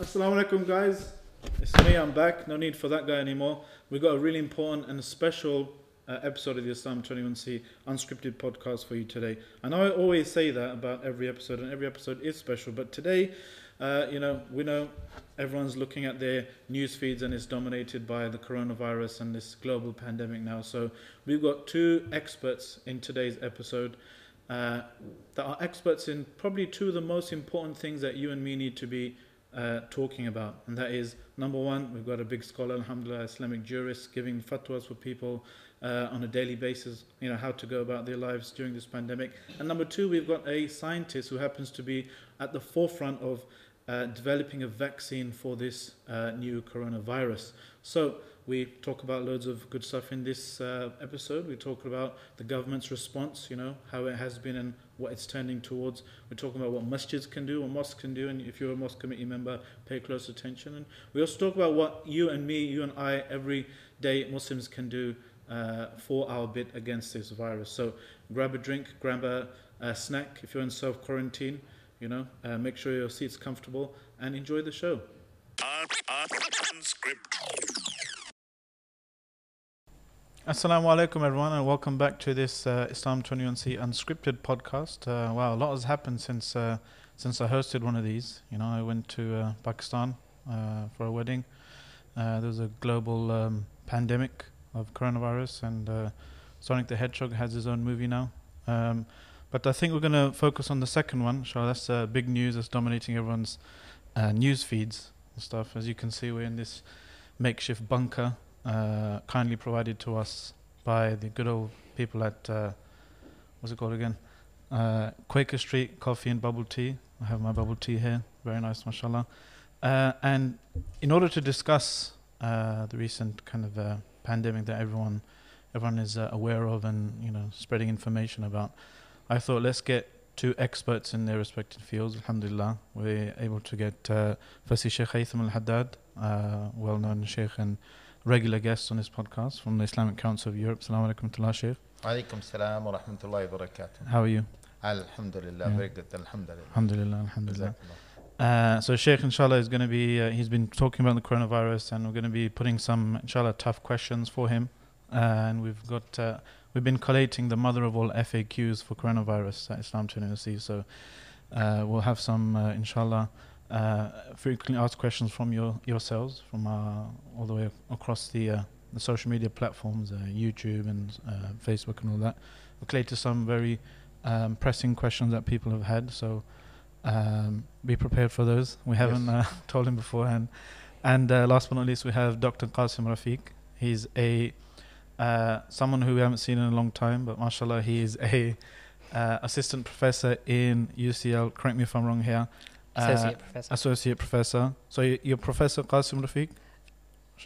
Assalamu alaikum, guys. It's me, I'm back. No need for that guy anymore. We've got a really important and special uh, episode of the Islam 21C unscripted podcast for you today. And I always say that about every episode, and every episode is special. But today, uh, you know, we know everyone's looking at their news feeds and it's dominated by the coronavirus and this global pandemic now. So we've got two experts in today's episode uh, that are experts in probably two of the most important things that you and me need to be uh, talking about. And that is number one, we've got a big scholar, alhamdulillah, Islamic jurist, giving fatwas for people uh, on a daily basis, you know, how to go about their lives during this pandemic. And number two, we've got a scientist who happens to be at the forefront of uh, developing a vaccine for this uh, new coronavirus. So we talk about loads of good stuff in this uh, episode. We talk about the government's response, you know, how it has been and what it's tending towards. We're talking about what masjids can do, what mosques can do, and if you're a mosque committee member, pay close attention. And we also talk about what you and me, you and I, every day Muslims can do uh, for our bit against this virus. So grab a drink, grab a, a snack if you're in self quarantine. You know, uh, make sure your seat's comfortable and enjoy the show. Assalamu alaikum, everyone, and welcome back to this uh, Islam 21C unscripted podcast. Uh, wow, a lot has happened since uh, since I hosted one of these. You know, I went to uh, Pakistan uh, for a wedding. Uh, there was a global um, pandemic of coronavirus, and Sonic the Hedgehog has his own movie now. Um, but I think we're going to focus on the second one. So that's big news that's dominating everyone's news feeds and stuff. As you can see, we're in this makeshift bunker, uh, kindly provided to us by the good old people at uh, what's it called again? Uh, Quaker Street Coffee and Bubble Tea. I have my bubble tea here, very nice, mashallah. Uh, and in order to discuss the recent kind of pandemic that everyone everyone is aware of and you know spreading information about. I thought let's get two experts in their respective fields. Alhamdulillah, we're able to get uh, firstly Sheikh Haytham Al Haddad, uh, well known Sheikh and regular guest on this podcast from the Islamic Council of Europe. Assalamu alaikum to Sheikh. Alaikum salam wa rahmatullahi wa barakatuh. How are you? Alhamdulillah, yeah. very good. Alhamdulillah. Alhamdulillah, alhamdulillah. Uh, so Sheikh inshallah is going to be, uh, he's been talking about the coronavirus and we're going to be putting some inshallah tough questions for him. Uh, and we've got uh, we've been collating the mother of all FAQs for coronavirus at Islam 21C. So uh, we'll have some, uh, inshallah, frequently asked questions from your yourselves, from uh, all the way across the uh, the social media platforms, uh, YouTube and Facebook and all that. We collated some very um, pressing questions that people have had. So um, be prepared for those. We haven't yes. told him beforehand. And last but not least, we have Dr. Qasim Rafiq. He's a uh, someone who we haven't seen in a long time, but mashallah, he is a uh, assistant professor in UCL. Correct me if I'm wrong here. Uh, associate professor. Associate professor. So you're Professor Qasim Rafiq?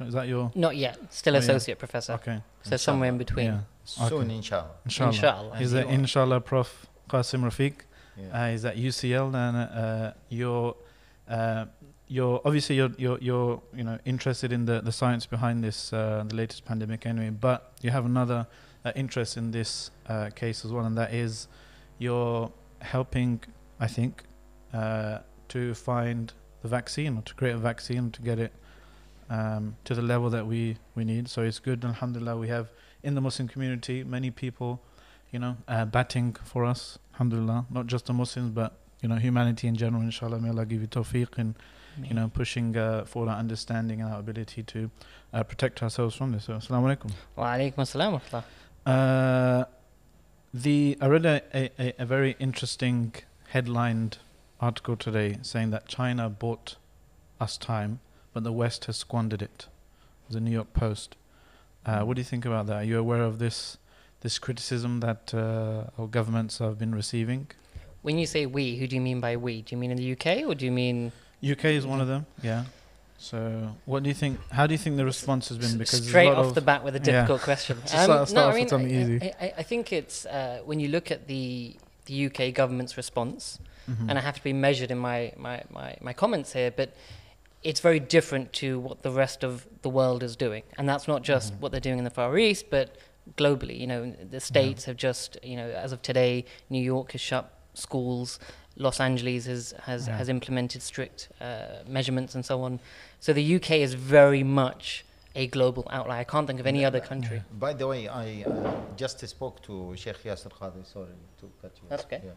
Is that your? Not yet. Still oh, associate yeah. professor. Okay. So inshallah. somewhere in between. Yeah. Soon, okay. inshallah. Inshallah. inshallah. He's an inshallah Prof. Qasim Rafiq. Yeah. Uh, he's at UCL and uh, you're uh, you're obviously you're you're you're you know interested in the the science behind this uh, the latest pandemic anyway, but you have another uh, interest in this uh, case as well, and that is you're helping, I think, uh, to find the vaccine or to create a vaccine to get it um, to the level that we we need. So it's good, Alhamdulillah. We have in the Muslim community many people, you know, uh, batting for us, Alhamdulillah. Not just the Muslims, but you know, humanity in general. Inshallah, may Allah give you tawfiq and you know, pushing uh, for our understanding and our ability to uh, protect ourselves from this. So, assalamu alaikum. Wa alaikum assalam uh, the I read a, a, a, very interesting headlined article today saying that China bought us time, but the West has squandered it. The New York Post. Uh, what do you think about that? Are you aware of this this criticism that uh, our governments have been receiving? When you say we, who do you mean by we? Do you mean in the UK or do you mean UK is one of them. Yeah. So, what do you think? How do you think the response has been? Because straight off the bat with a difficult yeah. question. um, no, I mean, easy. I, I, think it's uh, when you look at the the UK government's response, mm-hmm. and I have to be measured in my, my, my, my comments here, but it's very different to what the rest of the world is doing, and that's not just mm-hmm. what they're doing in the Far East, but globally. You know, the states yeah. have just, you know, as of today, New York has shut schools Los Angeles has has, Yeah. has implemented strict uh, measurements and so on. So the UK is very much a global outlier. I can't think of any other country. By the way, I uh, just spoke to Sheikh Yasir Qadhi. Sorry to cut you. That's okay. Yeah.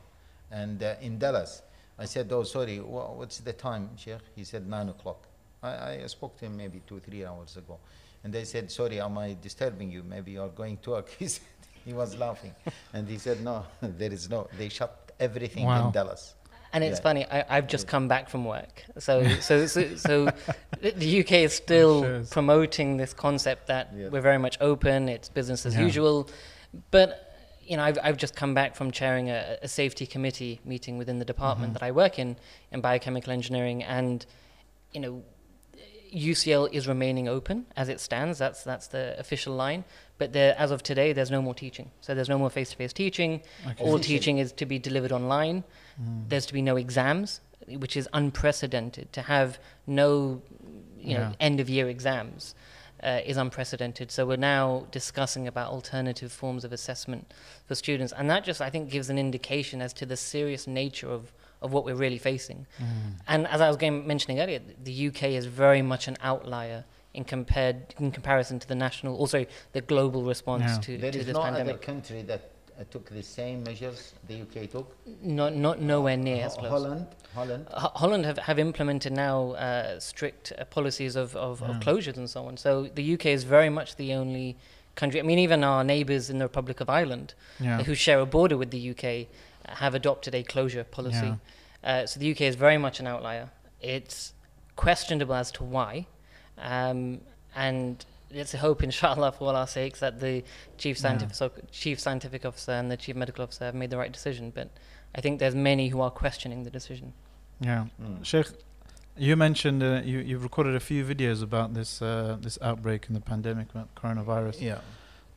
And uh, in Dallas, I said, "Oh, sorry. What's the time, Sheikh?" He said nine o'clock. I, I spoke to him maybe two, three hours ago, and they said, "Sorry, am I disturbing you? Maybe you are going to work." He said, he was laughing, and he said, "No, there is no. They shut everything Wow. in Dallas." And it's Yeah. funny. I, I've just come back from work, so so so, so the- the UK is still Shares. promoting this concept that Yeah. we're very much open. It's business as Yeah. usual, but you know, I've I've just come back from chairing a, a safety committee meeting within the department Mhm. that I work in in biochemical engineering, and you know, UCL is remaining open as it stands. That's that's the official line. But there, as of today, there's no more teaching. So there's no more face-to-face teaching. Okay. All teaching is to be delivered online. Mm. There's to be no exams, which is unprecedented. To have no, you know, end-of-year exams uh, is unprecedented. So we're now discussing about alternative forms of assessment for students, and that just I think gives an indication as to the serious nature of of what we're really facing. Mm. And as I was going, mentioning earlier, the UK is very much an outlier in compared in comparison to the national, also the global response Yeah. to, There to is this no other pandemic. country that took the same measures the UK took. Not not nowhere near as close. Holland, Holland. Ho- Holland have, have implemented now uh, strict uh, policies of, of, of closures and so on. So the UK is very much the only country. I mean, even our neighbours in the Republic of Ireland, Yeah. who share a border with the UK, uh, have adopted a closure policy. Yeah. Uh, so the UK is very much an outlier. It's questionable as to why, um, and let's hope, inshallah, for all our sakes, that the chief Yeah. scientific so, chief scientific officer and the chief medical officer have made the right decision. But I think there's many who are questioning the decision. Yeah. Mm. Sheikh, you mentioned uh, you you've recorded a few videos about this uh, this outbreak and the pandemic about coronavirus. Yeah.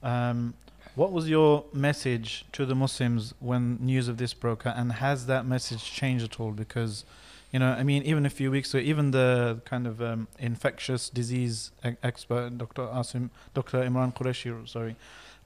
Um, what was your message to the Muslims when news of this broke out, and has that message changed at all? Because, you know, I mean, even a few weeks ago, even the kind of um, infectious disease e- expert, Dr. Asim, Dr. Imran Qureshi, sorry,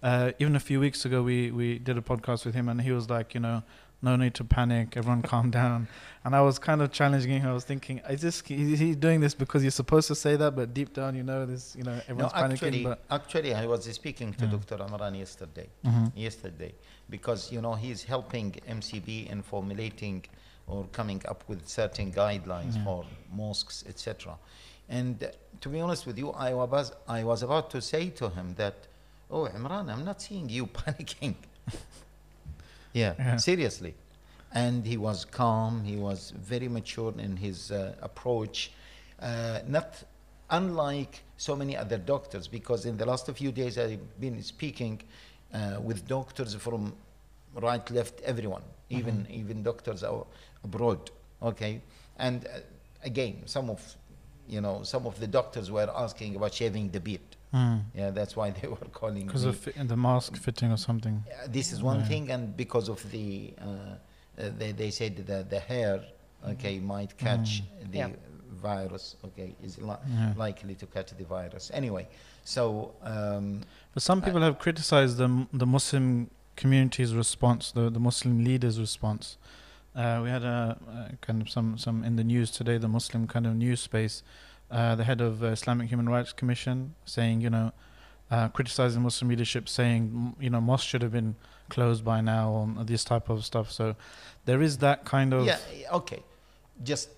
uh, even a few weeks ago, we we did a podcast with him, and he was like, you know, no need to panic, everyone calm down. And I was kind of challenging him. I was thinking, is this is he doing this because you're supposed to say that, but deep down, you know, this, you know, No, everyone's actually, panicking. But actually, I was speaking to Yeah. Dr. Amran yesterday. Mhm. Yesterday, because you know he's helping MCB in formulating or coming up with certain guidelines Yeah. for mosques, etc. And uh, to be honest with you, I was I was about to say to him that, oh Imran, I'm not seeing you panicking. yeah, Yeah. seriously. And he was calm. He was very mature in his uh, approach. Uh, not unlike so many other doctors, because in the last few days I've been speaking uh, with doctors from right, left, everyone, even even doctors out abroad. Okay, and uh, again, some of you know some of the doctors were asking about shaving the beard. Mm. Yeah, that's why they were calling Because of fi- the mask fitting or something. Uh, this is one Yeah. thing, and because of the, uh, uh, they, they said that the hair, okay, might catch the Yeah. virus, okay, is li- Yeah. likely to catch the virus. Anyway, so um, But some people have criticized the the Muslim community's response, the the Muslim leaders' response. Uh, we had a, a kind of some some in the news today, the Muslim kind of news space. Uh, the head of uh, Islamic Human Rights Commission saying, you know, uh, criticizing Muslim leadership, saying, you know, mosques should have been closed by now, or this type of stuff. So there is that kind of. yeah, okay, just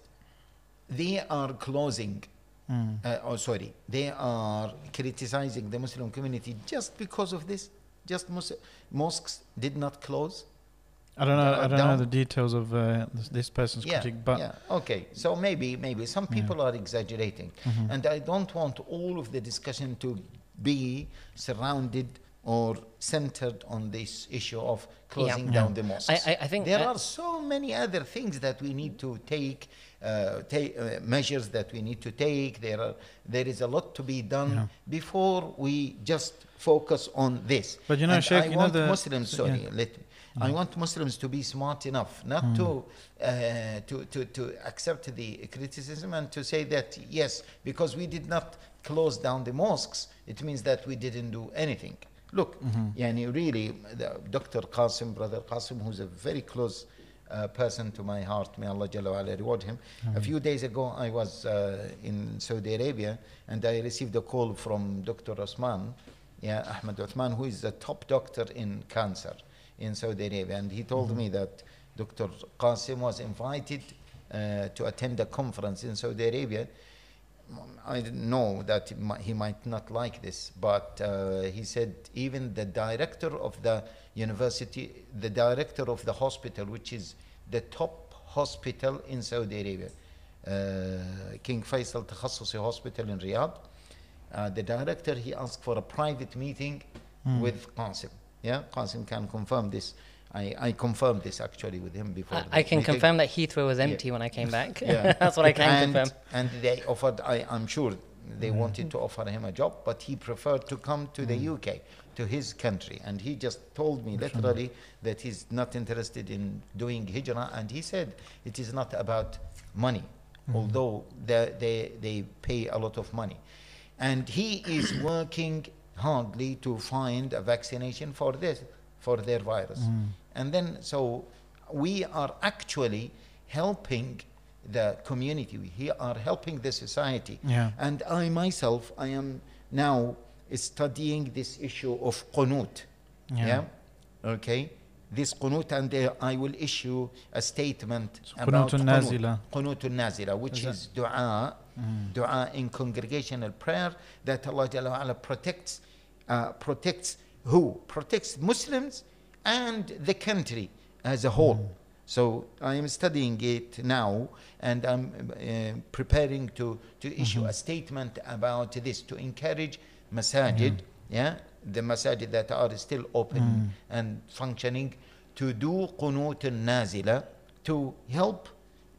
they are closing. Mm. Uh, oh, sorry, they are criticizing the Muslim community just because of this. Just mos- mosques did not close. I don't know. I don't know the details of uh, this, this person's Yeah, critique, but yeah, okay. So maybe, maybe some Yeah. people are exaggerating, Mhm. and I don't want all of the discussion to be surrounded or centered on this issue of closing Yeah. down Yeah. the mosques. I, I, I think there uh, are so many other things that we need to take, uh, take uh, measures that we need to take. There are, there is a lot to be done Yeah. before we just focus on this. But you know, And Sheikh, I you know want the- Muslims. Sorry, yeah. let me. I want Muslims to be smart enough not Mm. to, uh, to to to accept the criticism and to say that yes, because we did not close down the mosques, it means that we didn't do anything. Look, Mhm. yani really, the Dr. Qasim, brother Qasim, who's a very close uh, person to my heart. May Allah Jalla ala reward him. A few days ago, I was uh, in Saudi Arabia and I received a call from Dr. Osman, yeah, Ahmed Uthman, who is the top doctor in cancer in Saudi Arabia. And he told me that Dr. Qasim was invited uh, to attend a conference in Saudi Arabia. I know that he might not like this, but uh, he said even the director of the university, the director of the hospital, which is the top hospital in Saudi Arabia, uh, King Faisal Takhassusi Hospital in Riyadh, uh, the director he asked for a private meeting hmm. with Qasim. Yeah, Qasim can confirm this. I, I confirmed this actually with him before. I, I can meeting. confirm that Heathrow was Yeah. empty when I came back. Yeah. That's what I can and, confirm. And they offered, I, I'm sure they hmm. wanted to offer him a job, but he preferred to come to the hmm. UK, to his country. And he just told me literally that he's not interested in doing hijrah. And he said it is not about money, although they, they, they pay a lot of money. And he is working hardly to find a vaccination for this, for their virus. Mm. And then, so we are actually helping the community. We are helping the society. Yeah. And I myself, I am now studying this issue of qunut. Yeah. Yeah. Okay. This qunut, and uh, I will issue a statement So about qunut. Qunut al-nazila, which Is is dua, dua in congregational prayer that Allah Jalla wa ala protects, uh, protects who? Protects Muslims and the country as a whole. So I am studying it now, and I'm uh, preparing to to issue a statement about this to encourage masajid, yeah, the masajid that are still open and functioning, to do qunut al-nazila to help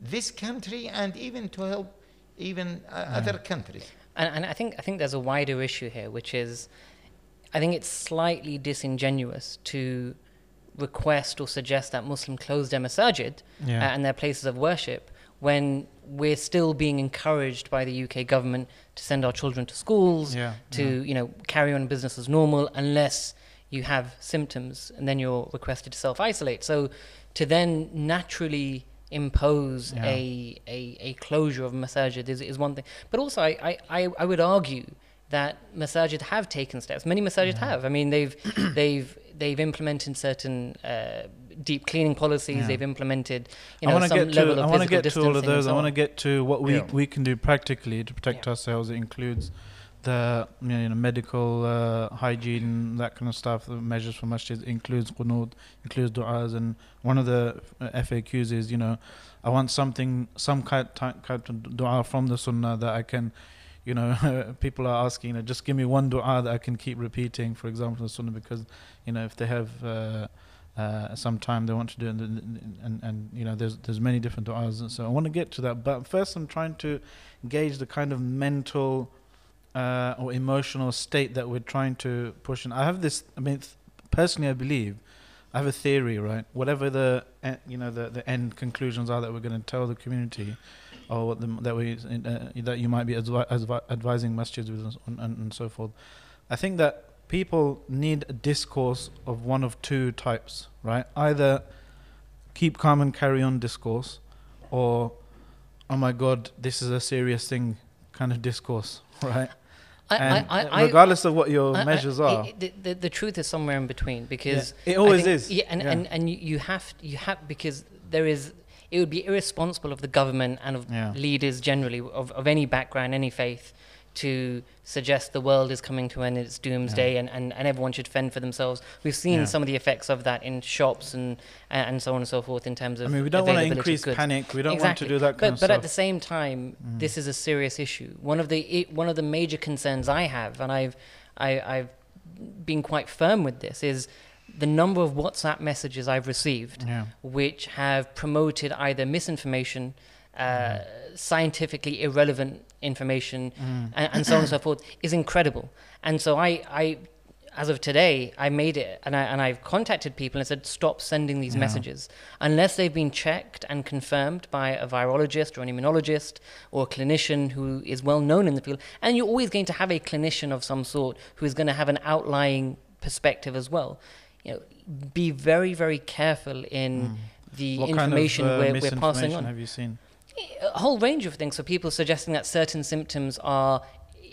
this country and even to help even uh, other countries. And, and I think I think there's a wider issue here, which is, I think it's slightly disingenuous to request or suggest that Muslim close their masajid Yeah. uh, and their places of worship when we're still being encouraged by the UK government to send our children to schools, Yeah, to you know carry on business as normal, unless you have symptoms, and then you're requested to self isolate. So to then naturally impose Yeah. a, a a closure of masajid is, is one thing, but also I, I, I, I would argue that masajid have taken steps. Many masajid have. I mean, they've they've they've implemented certain uh, deep cleaning policies. Yeah. They've implemented you I know want to some get to level of I want to get to all of those. I want to get to what we Yeah. we can do practically to protect Yeah. ourselves. It includes the you know medical uh, hygiene, that kind of stuff. The measures for masjid includes qunut, includes du'as, and one of the uh, FAQs is you know I want something some kind type kind of du'a from the sunnah that I can. You know, people are asking, you know, just give me one du'a that I can keep repeating. For example, the sunnah, because you know, if they have uh, uh, some time they want to do it, and, and, and you know, there's there's many different du'as. and So I want to get to that, but first I'm trying to gauge the kind of mental uh, or emotional state that we're trying to push in. I have this. I mean, th- personally, I believe I have a theory, right? Whatever the you know the, the end conclusions are that we're going to tell the community, or the, that we uh, that you might be advi- advi- advising masjids with and, and, and so forth. I think that people need a discourse of one of two types, right? Either keep calm and carry on discourse, or oh my god, this is a serious thing kind of discourse, right? I, I, I, regardless of what your measures are, the, the, the truth is somewhere in between because it always think- is. Yeah, and, Yeah. and, and you, you have you have because there is it would be irresponsible of the government and of Yeah. leaders generally of, of any background, any faith, to suggest the world is coming to an end, it's doomsday, and, and, and everyone should fend for themselves. We've seen Yeah. some of the effects of that in shops and and so on and so forth in terms of. I mean, we don't want to increase panic. We don't exactly. want to do that but, but stuff. at the same time, Mm. this is a serious issue. One of the one of the major concerns I have, and I've I, I've been quite firm with this, is the number of WhatsApp messages I've received, yeah. which have promoted either misinformation, uh, Mm-hmm. scientifically irrelevant information, Mm. and, and so on and so forth, is incredible. And so I, I, as of today, I made it, and I and I've contacted people and said, stop sending these Yeah. messages unless they've been checked and confirmed by a virologist or an immunologist or a clinician who is well known in the field. And you're always going to have a clinician of some sort who is going to have an outlying perspective as well. You know, be very, very careful in the What information kind of, uh, we're, we're passing on. Have you seen? A whole range of things. So people suggesting that certain symptoms are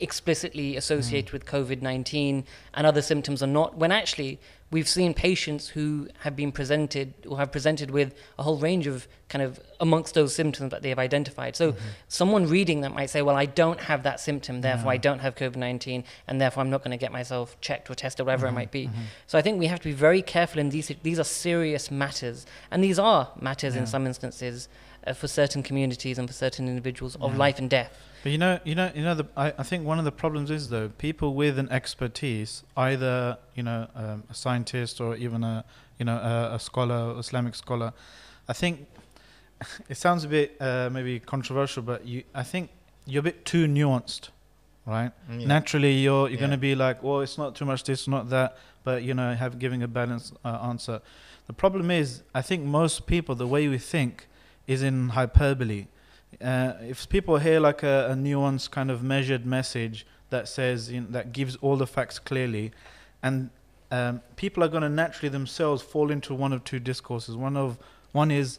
explicitly associated with COVID 19 and other symptoms are not, when actually we've seen patients who have been presented or have presented with a whole range of kind of amongst those symptoms that they have identified. So someone reading that might say, well, I don't have that symptom, therefore I don't have COVID 19, and therefore I'm not going to get myself checked or tested, whatever it mm-hmm. might be. Mm-hmm. So I think we have to be very careful in these, these are serious matters, and these are matters in some instances. Uh, for certain communities and for certain individuals of Yeah. life and death. But you know, you know, you know. The, I, I think one of the problems is though people with an expertise, either you know um, a scientist or even a you know a, a scholar, Islamic scholar. I think it sounds a bit uh, maybe controversial, but you, I think you're a bit too nuanced, right? Yeah. Naturally, you're you're going to be like, well, it's not too much this, not that, but you know, have giving a balanced uh, answer. The problem is, I think most people, the way we think, is in hyperbole. Uh, if people hear like a, a nuanced kind of measured message that says you know, that gives all the facts clearly, and um, people are going to naturally themselves fall into one of two discourses. One of one is,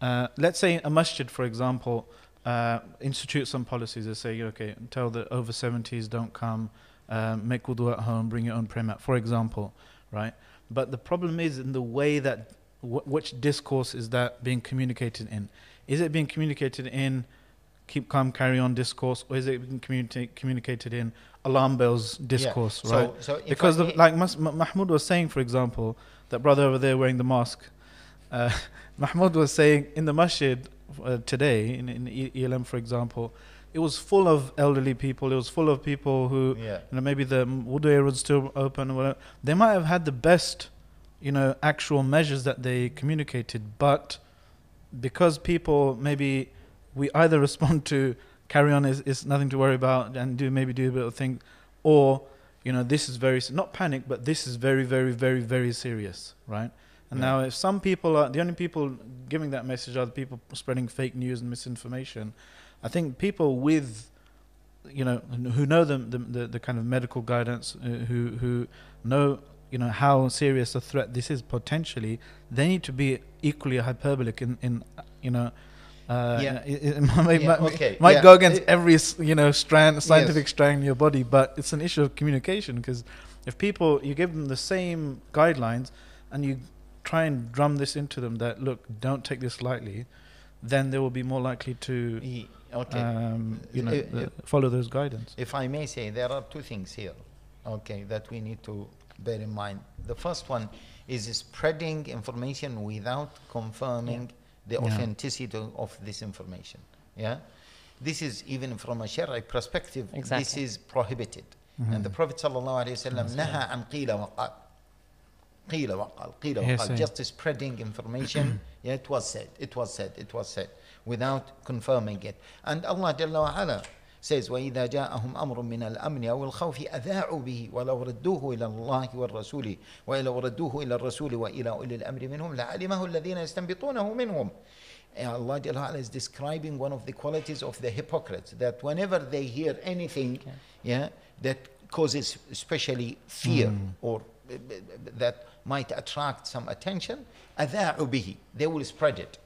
uh, let's say a masjid, for example, uh, institute some policies. They say, okay, tell the over 70s don't come, um, make wudu at home, bring your own prayer mat, for example, right? But the problem is in the way that wh- which discourse is that being communicated in? Is it being communicated in keep calm, carry on discourse, or is it being communica- communicated in alarm bells discourse, So- right? so if because I the, like Mas- Mahmoud was saying, for example, that brother over there wearing the mask. Uh, Mahmoud was saying in the masjid uh, today in, in ELM, for example, it was full of elderly people. It was full of people who, yeah. you know, maybe the wudu area was still open or whatever. They might have had the best, you know, actual measures that they communicated, but because people maybe we either respond to carry on is, is nothing to worry about and do maybe do a bit of thing, or you know this is very not panic, but this is very very very very serious, right? And Yeah. now if some people are the only people giving that message are the people spreading fake news and misinformation, I think people with you know who know the the, the, kind of medical guidance uh, who who know you know how serious a threat this is potentially they need to be equally hyperbolic in in you know uh, Yeah. it, it might, Yeah, might, okay, might yeah. go against It- every you know strand scientific Yes. strand in your body but it's an issue of communication because if people you give them the same guidelines and you try and drum this into them that look don't take this lightly then they will be more likely to E- Okay. um, you know Uh, uh, follow those guidance If I may say, there are two things here, okay, that we need to bear in mind. The first one is spreading information without confirming yeah. the authenticity of this information. Yeah, this is even from a Shariah perspective. Exactly. This is prohibited. Mm-hmm. And the Prophet sallallahu alaihi wasallam naha an qila waqal. Qila waqal, qila waqal. Just spreading information. yeah, it was said. It was said. It was said without confirming it. And Allah Jalla says وإذا جاءهم أمر من الأمن أو الخوف أذاعوا به ولو ردوه إلى الله والرسول ولو ردوه إلى الرسول وإلى أولي الأمر منهم لعلمه الذين يستنبطونه منهم And Allah Jalla wa'ala is describing one of the qualities of the hypocrites that whenever they hear anything yeah, that causes especially fear or uh, uh, that might attract some attention أذاعوا به they will spread it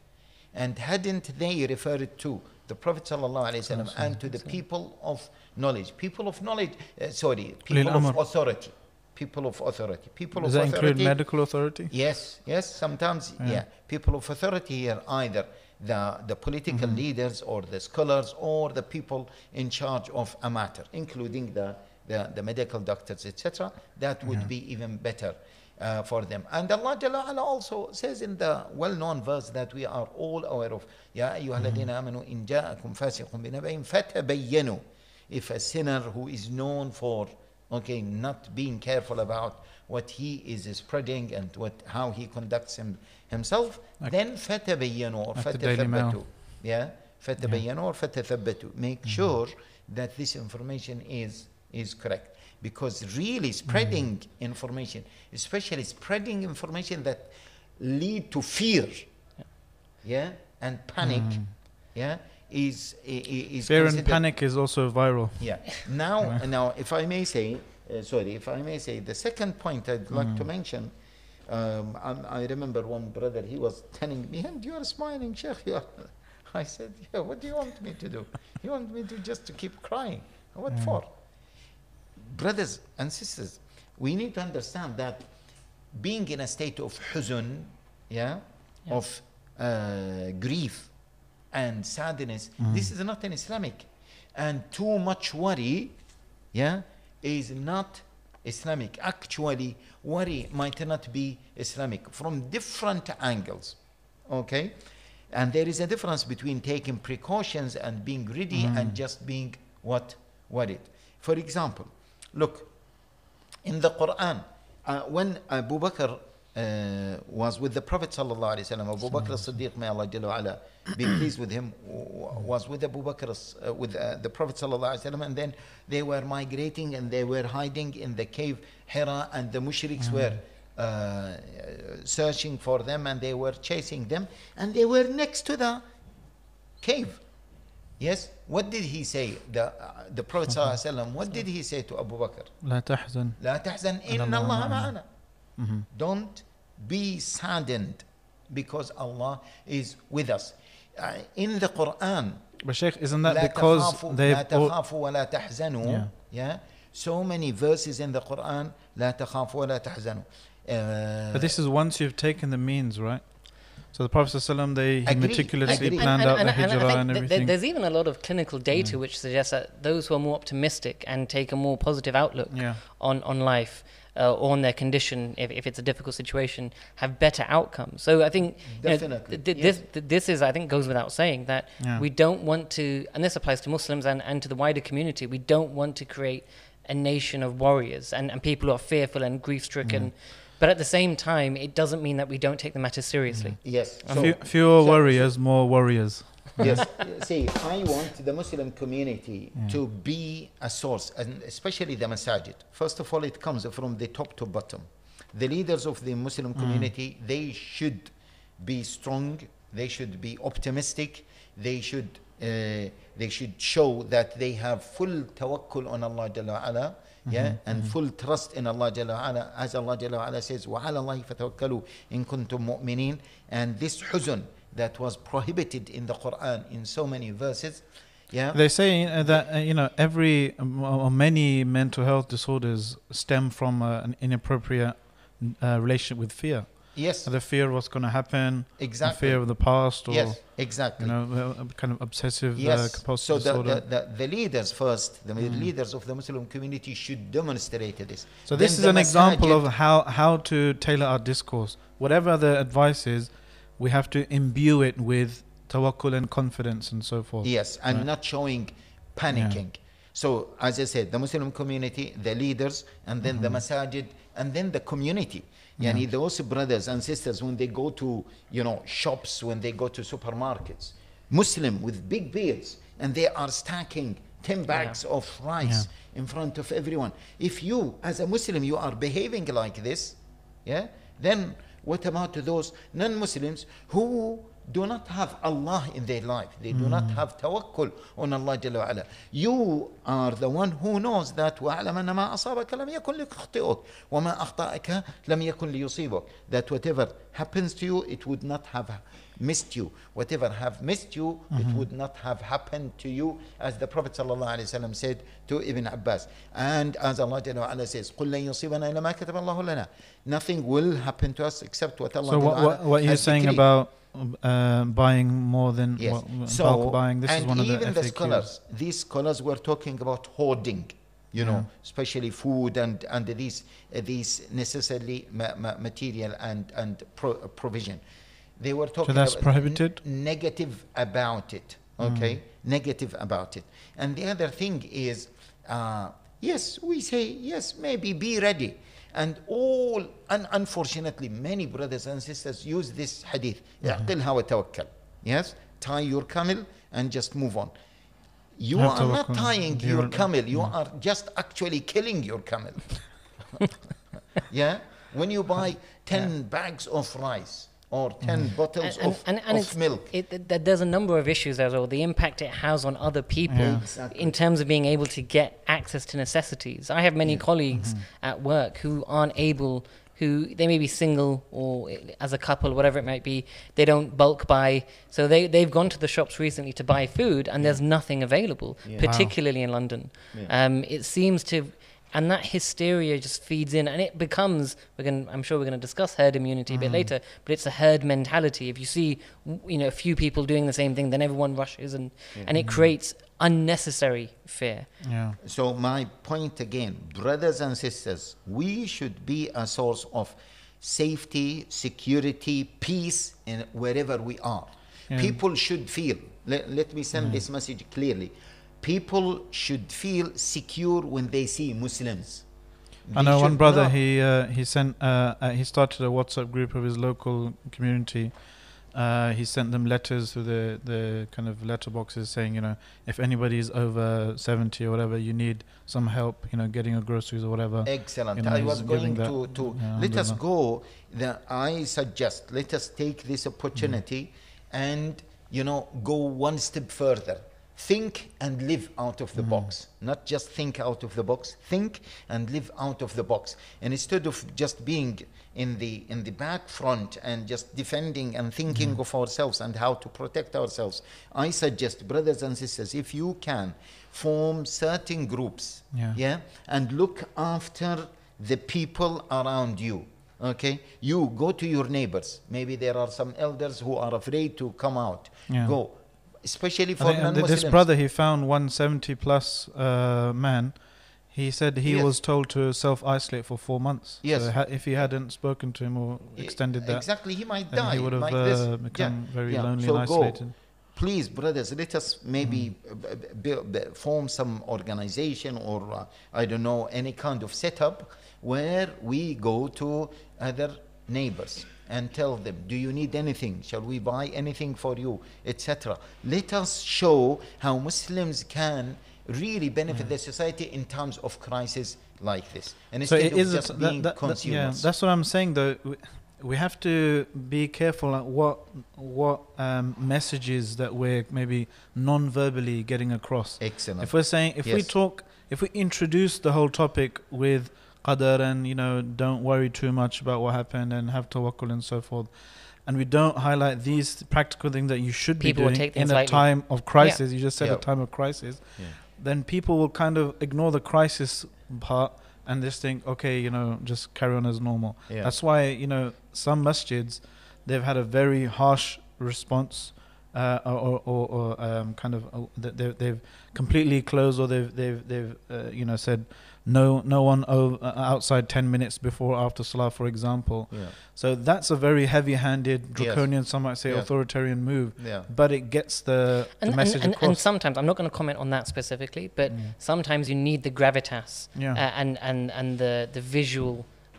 and hadn't they referred to the Prophet ﷺ and to the people of knowledge people of knowledge uh, sorry people of authority people of authority people does of that include medical authority Yes, yes. Sometimes, Yeah. yeah. People of authority here, either the the political Mm-hmm. leaders or the scholars or the people in charge of a matter, including the the, the medical doctors, etc. That would be even better Uh, for them. And Allah Jalla wa'ala also says in the well-known verse that we are all aware of, يا أيها الذين آمنوا إن جاءكم فاسق بنبأ فتبينوا. If a sinner who is known for okay not being careful about what he is spreading and what how he conducts him, himself Like- then فتبينوا or like the Daily Mail. فتثبتوا yeah فتبينوا or فتثبتوا make Mm-hmm. sure that this information is is correct because really spreading Mm-hmm. information especially spreading information that lead to fear yeah and panic yeah is is Mm. fear and panic is also viral yeah. Now, now, if I may say, uh, sorry, if I may say, the second point I'd like Mm. to mention, Um, I, I remember one brother, he was telling me, and you are smiling, Sheikh. You are. I said, yeah, what do you want me to do? You want me to just to keep crying? What Yeah. for? Brothers and sisters, we need to understand that being in a state of huzun, yeah, Yeah. of uh, grief and sadness, Mhm. this is not an Islamic. And too much worry, yeah, is not Islamic. Actually, worry might not be Islamic from different angles. Okay? And there is a difference between taking precautions and being ready and just being what? Worried. For example, look, in the Quran, uh, when Abu Bakr uh, was with the Prophet sallallahu alaihi wasallam, Abu Bakr as-Siddiq, may Allah ala be pleased with him, was with Abu Bakr, uh, with uh, the Prophet sallallahu alaihi wasallam, and then they were migrating and they were hiding in the cave Hira, and the mushriks were uh, searching for them and they were chasing them, and they were next to the cave. Yes, what did he say? The uh, the Prophet sallallahu alaihi wasallam. What did he say to Abu Bakr? لا تحزن لا تحزن إن الله الله معنا. معنا. Mhm. Don't be saddened because Allah is with us. Uh, in the Quran, But Sheikh, isn't that لا because تخافوا they've لا all, تخافوا ولا تحزنوا. Yeah. Yeah. So many verses in the Quran. لا تخافوا ولا تحزنوا. Uh, But this is once you've taken the means, right? So the Prophet ﷺ, they he Agree, meticulously agree. planned out the I think hijrah th- and th- everything. there's even a lot of clinical data which suggests that those who are more optimistic and take a more positive outlook yeah. on, on life uh, or on their condition, if, if it's a difficult situation, have better outcomes. So I think you know, Definitely, th- th- yes. this, th- this is, I think, goes without saying that Yeah. we don't want to, and this applies to Muslims and, and to the wider community, we don't want to create a nation of warriors and, and people who are fearful and grief stricken. But at the same time, it doesn't mean that we don't take the matter seriously. yes. Few, fewer so- warriors, more warriors. yes. See, I want the Muslim community to be a source, and especially the masajid. First of all, it comes from the top to bottom. The leaders of the Muslim community, they should be strong. They should be optimistic. They should uh, they should show that they have full tawakkul on Allah Jalla wa ala, yeah, and full trust in Allah Jalla wa ala, as Allah Jalla wa ala says, وَعَلَى اللَّهِ فَتَوَكَّلُوا إِن كُنتُم مُؤْمِنِينَ And this huzn that was prohibited in the Quran in so many verses, yeah, They say uh, that uh, you know every um, or many mental health disorders stem from uh, an inappropriate uh, relationship with fear. yes, The fear of what's going to happen, the exactly, fear of the past, or yes, exactly. you know, uh, kind of obsessive uh, Yes. compulsive So the, disorder. the, the, the leaders first, the Mm. leaders of the Muslim community should demonstrate this. So Then this is an example of how how to tailor our discourse. Whatever the advice is, we have to imbue it with tawakkul and confidence and so forth. Yes, and Right. not showing panicking. So, as I said, the Muslim community, the leaders, and then the masajid, and then the community. Yani those brothers and sisters, when they go to, you know, shops, when they go to supermarkets, Muslim with big beards, and they are stacking 10 bags of rice in front of everyone. If you, as a Muslim, you are behaving like this, yeah, then what about those non-Muslims who do not have Allah in their life. They do not have tawakkul on Allah Jalla wa ala. You are the one who knows that وَاعْلَمْ أَنَّ مَا أَصَابَكَ لَمْ يَكُنْ لِيُخْطِئُكَ وَمَا أَخْطَأَكَ لَمْ يَكُنْ لِيُصِيبُكَ That whatever happens to you, it would not have missed you. Whatever have missed you, it would not have happened to you, as the Prophet ﷺ said to Ibn Abbas. And as Allah Jalla wa ala says, قُلْ لَن يُصِيبَنَا إِلَّا مَا كَتَبَ اللَّهُ لَنَا Nothing will happen to us except what Allah So Jalla what wa ala what, what you're has saying decreed. about uh, buying more than Yes. what, so, bulk buying? This is one of the even the scholars, these scholars were talking about hoarding, you know, especially food and and these uh, these necessarily ma- ma- material and and pro- uh, provision. They were talking So that's about prohibited? n- negative about it. Okay, negative about it. And the other thing is, uh, yes, we say yes, maybe be ready. And all, and unfortunately, many brothers and sisters use this hadith. اعقلها وتوكل. Yes, tie your camel and just move on. You Have are not tawakkul. tying You your are- camel. You are just actually killing your camel. yeah, when you buy ten bags of rice or ten bottles and, of, and, and of milk. It, it, there's a number of issues as well. The impact it has on other people Yeah. Exactly. in terms of being able to get access to necessities. I have many colleagues Mm-hmm. at work who aren't able, who they may be single or as a couple, whatever it might be. They don't bulk buy, so they they've gone to the shops recently to buy food, and there's nothing available, Yeah. Wow. particularly in London. Yeah. Um, it seems to, and that hysteria just feeds in, and it becomes. We're going. I'm sure we're going to discuss herd immunity a bit mm. later, but it's a herd mentality. If you see, you know, a few people doing the same thing, then everyone rushes, and and it mm. creates unnecessary fear. Yeah. So my point again, brothers and sisters, we should be a source of safety, security, peace in wherever we are. Yeah. People should feel. Let, let me send mm. this message clearly. People should feel secure when they see Muslims. I know one brother. not- He uh, he sent uh, uh, he started a WhatsApp group of his local community. Uh, he sent them letters through the the kind of letterboxes saying, you know, if anybody is over seventy or whatever, you need some help, you know, getting your groceries or whatever. Excellent. You know, I was going that- to, to yeah, let us go. The, I suggest let us take this opportunity and you know go one step further. Think and live out of the hmm. box. Not just think out of the box. Think and live out of the box. And instead of just being in the in the back front and just defending and thinking hmm. of ourselves and how to protect ourselves, I suggest, brothers and sisters, if you can, form certain groups Yeah. yeah and look after the people around you okay you go to your neighbors maybe there are some elders who are afraid to come out Yeah. go especially for think, uh, non-muslims this brother he found one seventy plus uh, man. He said he Yes. was told to self isolate for four months. Yes. So ha- if he hadn't spoken to him or extended that, exactly he might die he would have like this. uh, Yeah, become very yeah. lonely So and go. isolated. please brothers let us maybe Mm. form some organization or uh, i don't know any kind of setup where we go to other neighbors and tell them do you need anything shall we buy anything for you etc let us show how muslims can really benefit the society in times of crisis like this and Mm. So instead it of is just being that, that, yeah, that's what I'm saying though. We, have to be careful at what what um, messages that we're maybe non-verbally getting across. excellent If we're saying if we talk if we introduce the whole topic with qadar and you know don't worry too much about what happened and have tawakkul and so forth and we don't highlight these practical things that you should People be doing take things in a lightly. time of crisis you just said Yeah. a time of crisis Yeah. then people will kind of ignore the crisis part and just think okay you know just carry on as normal yeah. that's why you know some masjids they've had a very harsh response, uh, or, or, or, or um, kind of uh, they've, they've completely closed, or they've they've they've uh, you know said no no one o- uh, outside ten minutes before after salah, for example. yeah So that's a very heavy-handed, Yes. draconian, some might say Yes. authoritarian move, yeah but it gets the, the And, and, message and, and across. sometimes, I'm not going to comment on that specifically, but Mm. sometimes you need the gravitas yeah. uh, and, and, and the, the visual,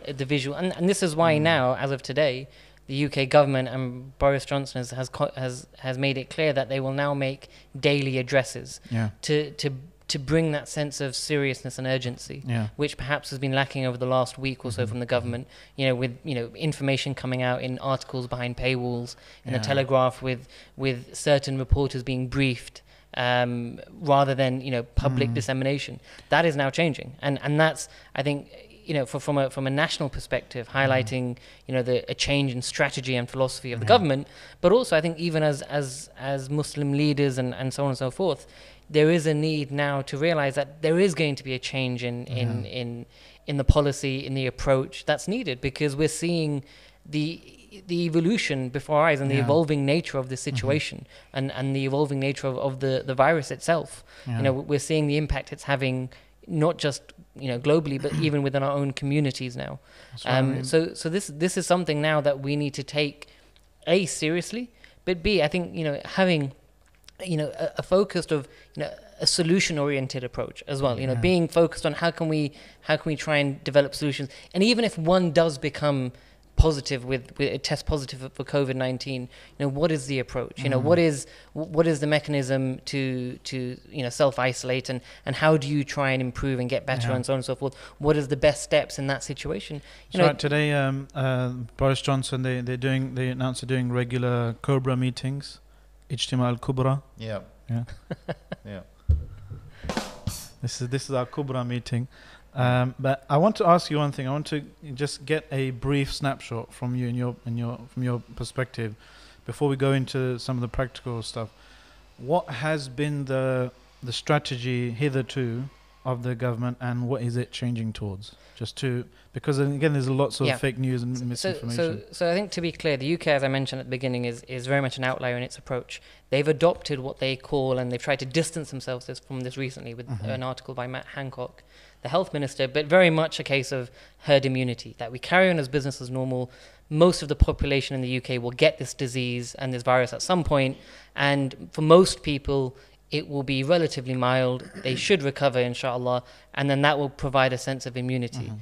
uh, the visual, and, and this is why Mm. now, as of today, the UK government and Boris Johnson has, has has has made it clear that they will now make daily addresses yeah, to to to bring that sense of seriousness and urgency, yeah, which perhaps has been lacking over the last week or so Mhm. from the government. You know, with you know information coming out in articles behind paywalls in Yeah. the Telegraph, with with certain reporters being briefed. Um, rather than you know public Mm. dissemination, that is now changing, and and that's I think you know for, from a from a national perspective, highlighting you know the a change in strategy and philosophy of the Yeah. government, but also I think even as as as Muslim leaders and and so on and so forth, there is a need now to realize that there is going to be a change in in Yeah. in in the policy in the approach that's needed because we're seeing the the evolution before our eyes and the Yeah. evolving nature of the situation and and the evolving nature of, of the the virus itself yeah. you know we're seeing the impact it's having not just you know globally but even within our own communities now what I um, mean. so so this this is something now that we need to take a seriously but b i think you know having you know a, a focused of you know a solution oriented approach as well you know Yeah. being focused on how can we how can we try and develop solutions and even if one does become positive with, with a test positive for covid-19 you know what is the approach you know Mhm. what is what is the mechanism to to you know self isolate and and how do you try and improve and get better Yeah. and so on and so forth what is the best steps in that situation you know right. Today, um, uh, Boris Johnson they they're doing they announced they're doing regular Cobra meetings, Al Kubra. yeah Yeah. yeah This is this is our Kubra meeting. Um, but I want to ask you one thing. I want to just get a brief snapshot from you and your and your from your perspective before we go into some of the practical stuff. What has been the the strategy hitherto of the government, and what is it changing towards? Just to because again, there's lots of Yeah. fake news and So, misinformation. so, so I think to be clear, the UK, as I mentioned at the beginning, is, is very much an outlier in its approach. They've adopted what they call, and they've tried to distance themselves this, from this recently with Mhm. an article by Matt Hancock, the health minister, but very much a case of herd immunity, that we carry on as business as normal. Most of the population in the UK will get this disease and this virus at some point, and for most people, it will be relatively mild. They should recover, inshallah, and then that will provide a sense of immunity. Mhm.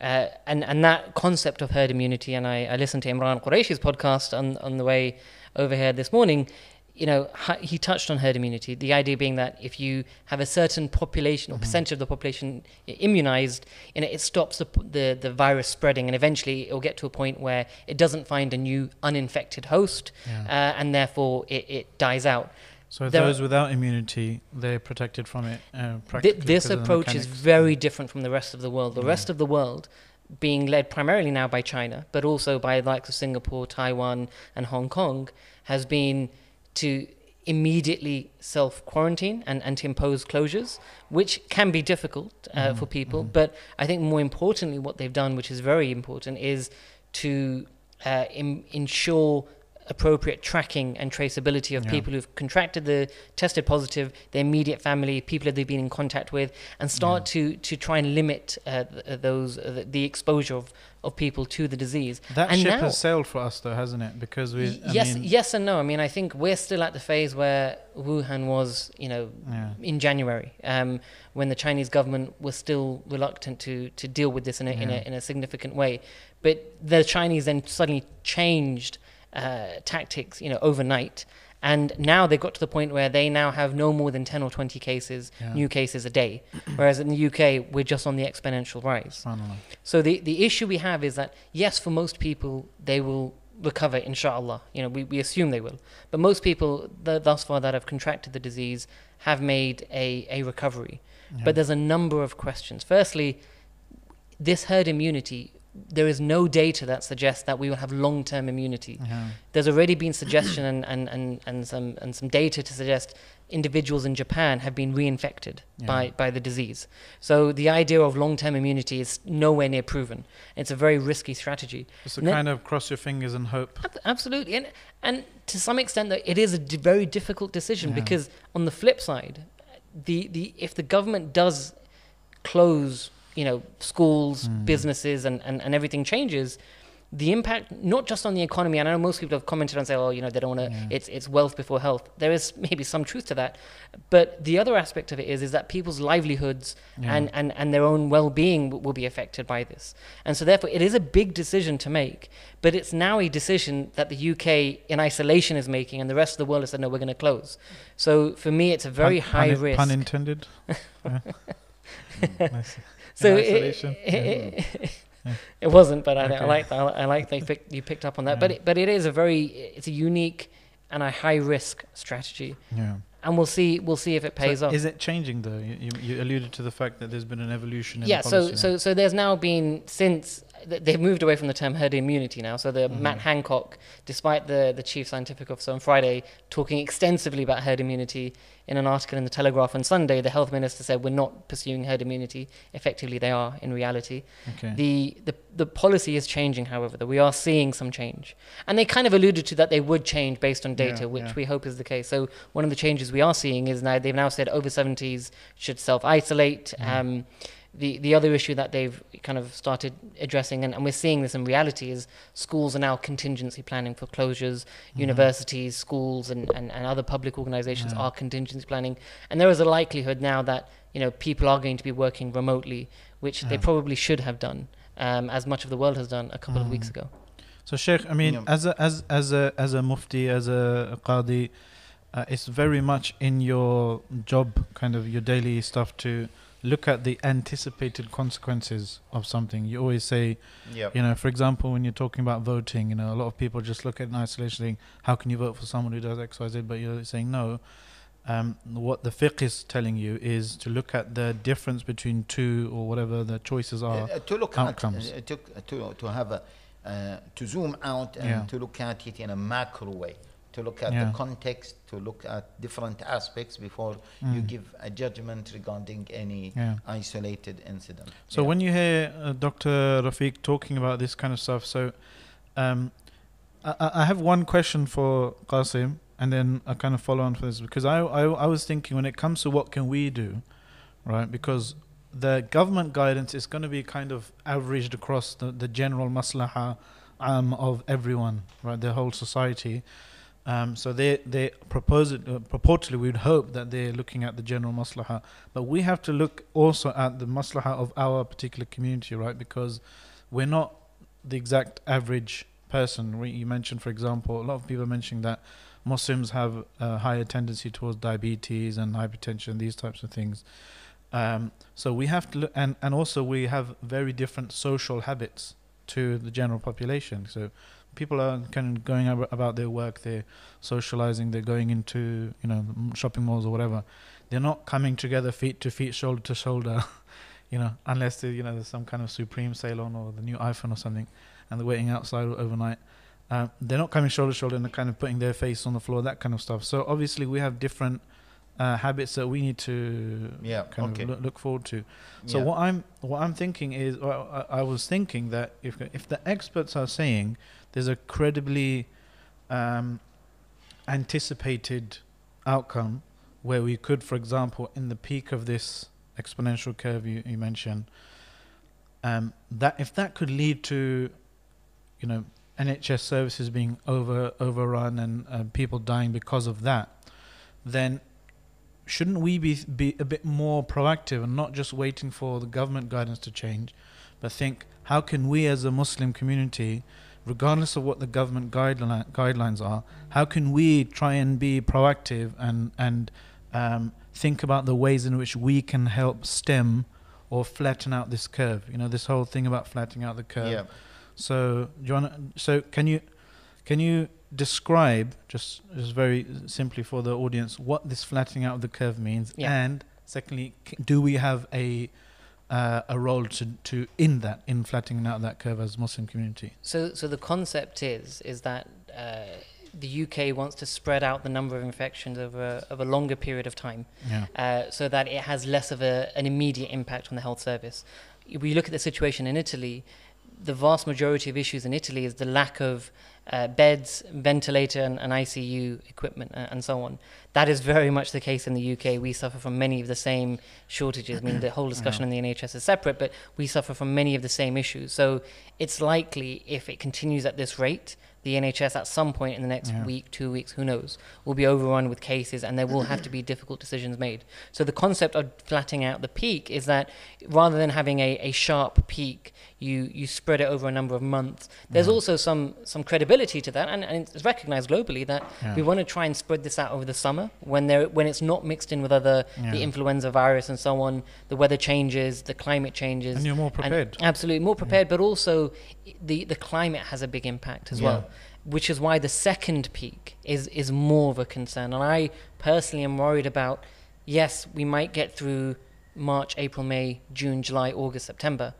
Uh, and and that concept of herd immunity, and I, I listened to Imran Qureshi's podcast on on the way over here this morning. You know, he touched on herd immunity. The idea being that if you have a certain population or Mhm. percentage of the population immunized, you know, it stops the, the the virus spreading, and eventually it will get to a point where it doesn't find a new uninfected host, Yeah. uh, and therefore it, it dies out. So there- those without immunity, they're protected from it. Uh, Th- this because of the approach is very different from the rest of the world. The Yeah. rest of the world, being led primarily now by China, but also by the likes of Singapore, Taiwan, and Hong Kong, has been to immediately self quarantine and, and to impose closures, which can be difficult uh, Mhm, for people. mhm. But I think more importantly, what they've done, which is very important, is to uh, Im- ensure appropriate tracking and traceability of Yeah. people who've contracted the tested positive, their immediate family, people that they've been in contact with, and start to to try and limit uh, those uh, the- the exposure of, of people to the disease. That and ship now- has sailed for us, though, hasn't it? Because we. I yes, mean, yes and no. I mean, I think we're still at the phase where Wuhan was, you know, Yeah. in January, um, when the Chinese government was still reluctant to, to deal with this in a, in, a, in a significant way. But the Chinese then suddenly changed uh, tactics, you know, overnight. And now they've got to the point where they now have no more than 10 or 20 cases, Yeah. new cases a day. Whereas in the UK, we're just on the exponential rise. Subhanallah. So the, the issue we have is that, yes, for most people, they will recover, inshallah. You know, we, we assume they will. But most people th- thus far that have contracted the disease have made a, a recovery. Yeah. But there's a number of questions. Firstly, this herd immunity, there is no data that suggests that we will have long term immunity. Yeah. There's already been suggestion and, and, and, and, some, and some data to suggest individuals in Japan have been reinfected Yeah. by, by the disease. So the idea of long term immunity is nowhere near proven. It's a very risky strategy. It's a Ne- kind of cross your fingers and hope. Ab- Absolutely, and and to some extent, though, it is a d- very difficult decision Yeah. because on the flip side, the the if the government does close, you know, schools, Mm. businesses, and, and and everything changes. The impact, not just on the economy, and I know most people have commented and say, "Oh, you know, they don't want to. Yeah. It's it's wealth before health." There is maybe some truth to that, but the other aspect of it is is that people's livelihoods Yeah. and, and, and their own well-being will be affected by this. And so therefore it is a big decision to make, but it's now a decision that the UK in isolation is making and the rest of the world has said, no, we're going to close. So for me, it's a very Pun- high pun, risk. Pun intended. Yeah. Mm. So it, it, Yeah. it, wasn't, but I, I like that. I like they picked, you picked up on that. But it, but it is a very it's a unique and a high risk strategy, Yeah. and we'll see we'll see if it pays So off. Is it changing though? You, you, alluded to the fact that there's been an evolution in yeah the so so so there's now been since they've moved away from the term herd immunity now so the Mhm. matt hancock despite the the chief scientific officer on friday talking extensively about herd immunity in an article in the telegraph on sunday the health minister said we're not pursuing herd immunity effectively they are in reality okay. the, the the policy is changing however that we are seeing some change and they kind of alluded to that they would change based on data Yeah, which yeah. we hope is the case so one of the changes we are seeing is now they've now said over 70s should self-isolate Mhm. um, the the other issue that they've kind of started addressing and, and we're seeing this in reality is schools are now contingency planning for closures Mhm. universities schools and, and, and other public organizations Yeah. are contingency planning and there is a likelihood now that you know people are going to be working remotely which they probably should have done um, as much of the world has done a couple of weeks Mhm. ago So, Sheikh, I mean, Yeah. as a as as a as a mufti, as a qadi, uh, it's very much in your job, kind of your daily stuff, to look at the anticipated consequences of something. You always say, Yeah. you know, for example, when you're talking about voting, you know, a lot of people just look at in isolation, saying, "How can you vote for someone who does X, Y, Z?" But you're saying no. um, what the fiqh is telling you is to look at the difference between two or whatever the choices are. Uh, to look outcomes. at, uh, to, to, to have a, uh, to zoom out and Yeah. to look at it in a macro way, to look at Yeah. the context, to look at different aspects before you Mm. give a judgment regarding any Yeah. isolated incident. So Yeah. when you hear uh, Dr. Rafiq talking about this kind of stuff, so um, I, I have one question for Qasim, and then I kind of follow on for this because I, I I was thinking when it comes to what can we do, right? Because the government guidance is going to be kind of averaged across the, the general maslaha um, of everyone, right? The whole society. Um, so they they propose it uh, purportedly we'd hope that they're looking at the general maslaha, but we have to look also at the maslaha of our particular community, right? Because we're not the exact average person. We, you mentioned, for example, a lot of people mentioning that Muslims have a higher tendency towards diabetes and hypertension, these types of things. Um, so we have to look, and and also we have very different social habits to the general population. So people are kind of going ab- about their work, they're socializing, they're going into you know shopping malls or whatever. They're not coming together feet to feet, shoulder to shoulder, you know, unless they, you know there's some kind of supreme sale on or the new iPhone or something, and they're waiting outside overnight. Uh, they're not coming shoulder to shoulder and they're kind of putting their face on the floor, that kind of stuff. So obviously we have different uh, habits that we need to Yeah, kind okay. of look, look forward to. So Yeah. what I'm what I'm thinking is, I, I was thinking that if if the experts are saying there's a credibly um, anticipated outcome where we could, for example, in the peak of this exponential curve you, you mentioned, um, that if that could lead to, you know, NHS services being over overrun and uh, people dying because of that, then shouldn't we be be a bit more proactive and not just waiting for the government guidance to change, but think how can we as a Muslim community, regardless of what the government guideline, guidelines are, how can we try and be proactive and and um, think about the ways in which we can help stem or flatten out this curve? You know, this whole thing about flattening out the curve. yeah. So, do you wanna, so can you can you describe just just very simply for the audience what this flattening out of the curve means, Yeah. and secondly, do we have a uh, a role to to in that in flattening out that curve as Muslim community? So, so the concept is is that uh, the UK wants to spread out the number of infections over of a longer period of time, Yeah. uh, so that it has less of a, an immediate impact on the health service. If we look at the situation in Italy, the vast majority of issues in Italy is the lack of uh, beds, ventilator, and, and ICU equipment, uh, and so on. That is very much the case in the UK. We suffer from many of the same shortages. I mean, the whole discussion in the NHS is separate, but we suffer from many of the same issues. So it's likely, if it continues at this rate, the NHS at some point in the next Yeah. week, two weeks, who knows, will be overrun with cases and there will have to be difficult decisions made. So the concept of flattening out the peak is that rather than having a, a sharp peak, you, you spread it over a number of months. There's Yeah. also some, some credibility to that, and, and it's recognized globally that Yeah. we want to try and spread this out over the summer when, there, when it's not mixed in with other, the influenza virus and so on, the weather changes, the climate changes. And you're more prepared. absolutely, more prepared, but also the, the climate has a big impact as Yeah. well, which is why the second peak is, is more of a concern. And I personally am worried about, yes, we might get through March, April, May, June, July, August, September.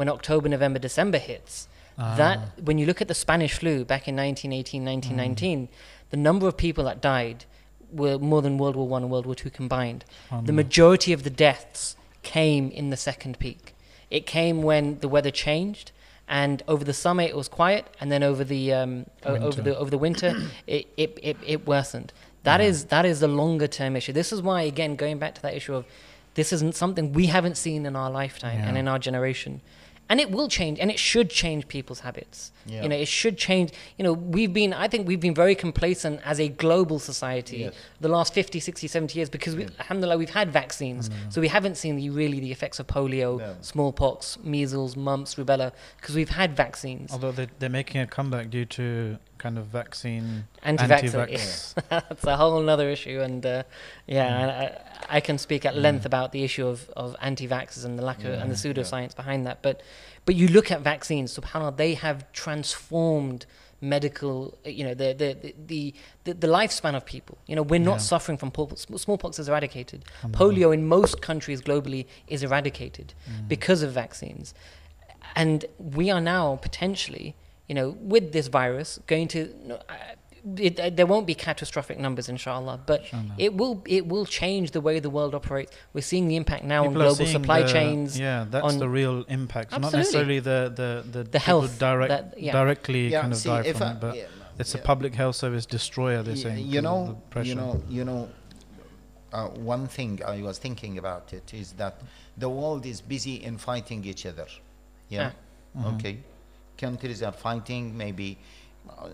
When October, November, December hits, Ah. that when you look at the Spanish flu back in 1918, 1919, the number of people that died were more than World War One and World War Two combined. The Um, majority of the deaths came in the second peak. It came when the weather changed, and over the summer it was quiet, and then over the um, o- over Winter. the over the winter it, it, it, it worsened. That is that is the longer term issue. This is why again going back to that issue of this isn't something we haven't seen in our lifetime and in our generation. And it will change, and it should change people's habits. Yeah. You know, it should change. You know, we've been, I think we've been very complacent as a global society Yes. the last 50, 60, 70 years because, we, alhamdulillah, we've had vaccines. Mm. So we haven't seen the, really the effects of polio, No. smallpox, measles, mumps, rubella, because we've had vaccines. Although they, they're making a comeback due to kind of vaccine Anti-vaxxer. anti-vax. That's a whole other issue, and uh, yeah, Mm. I, I can speak at length about the issue of, of anti-vaxxers and the lack of and the Yeah, yeah. pseudoscience behind that. But but you look at vaccines, subhanallah, they have transformed medical, you know, the the the the, the lifespan of people. You know, we're not Yeah. suffering from pol- smallpox is eradicated. Alhamdulillah. Polio in most countries globally is eradicated Mm. because of vaccines. And we are now potentially, you know, with this virus going to. no, It, uh, there won't be catastrophic numbers, inshallah, but Inshallah. it will it will change the way the world operates. We're seeing the impact now People on global supply the- chains. Yeah, that's on- the real impact. Not necessarily the the the, The health direct, that- yeah. directly Yeah, kind of see, die from I- it, but yeah, it's yeah. a public health service destroyer. They're Y- saying you 'cause of know, the you know, you know. Uh, one thing I was thinking about it is that the world is busy in fighting each other. Yeah. Mhm. Okay. Countries are fighting. Maybe. Uh,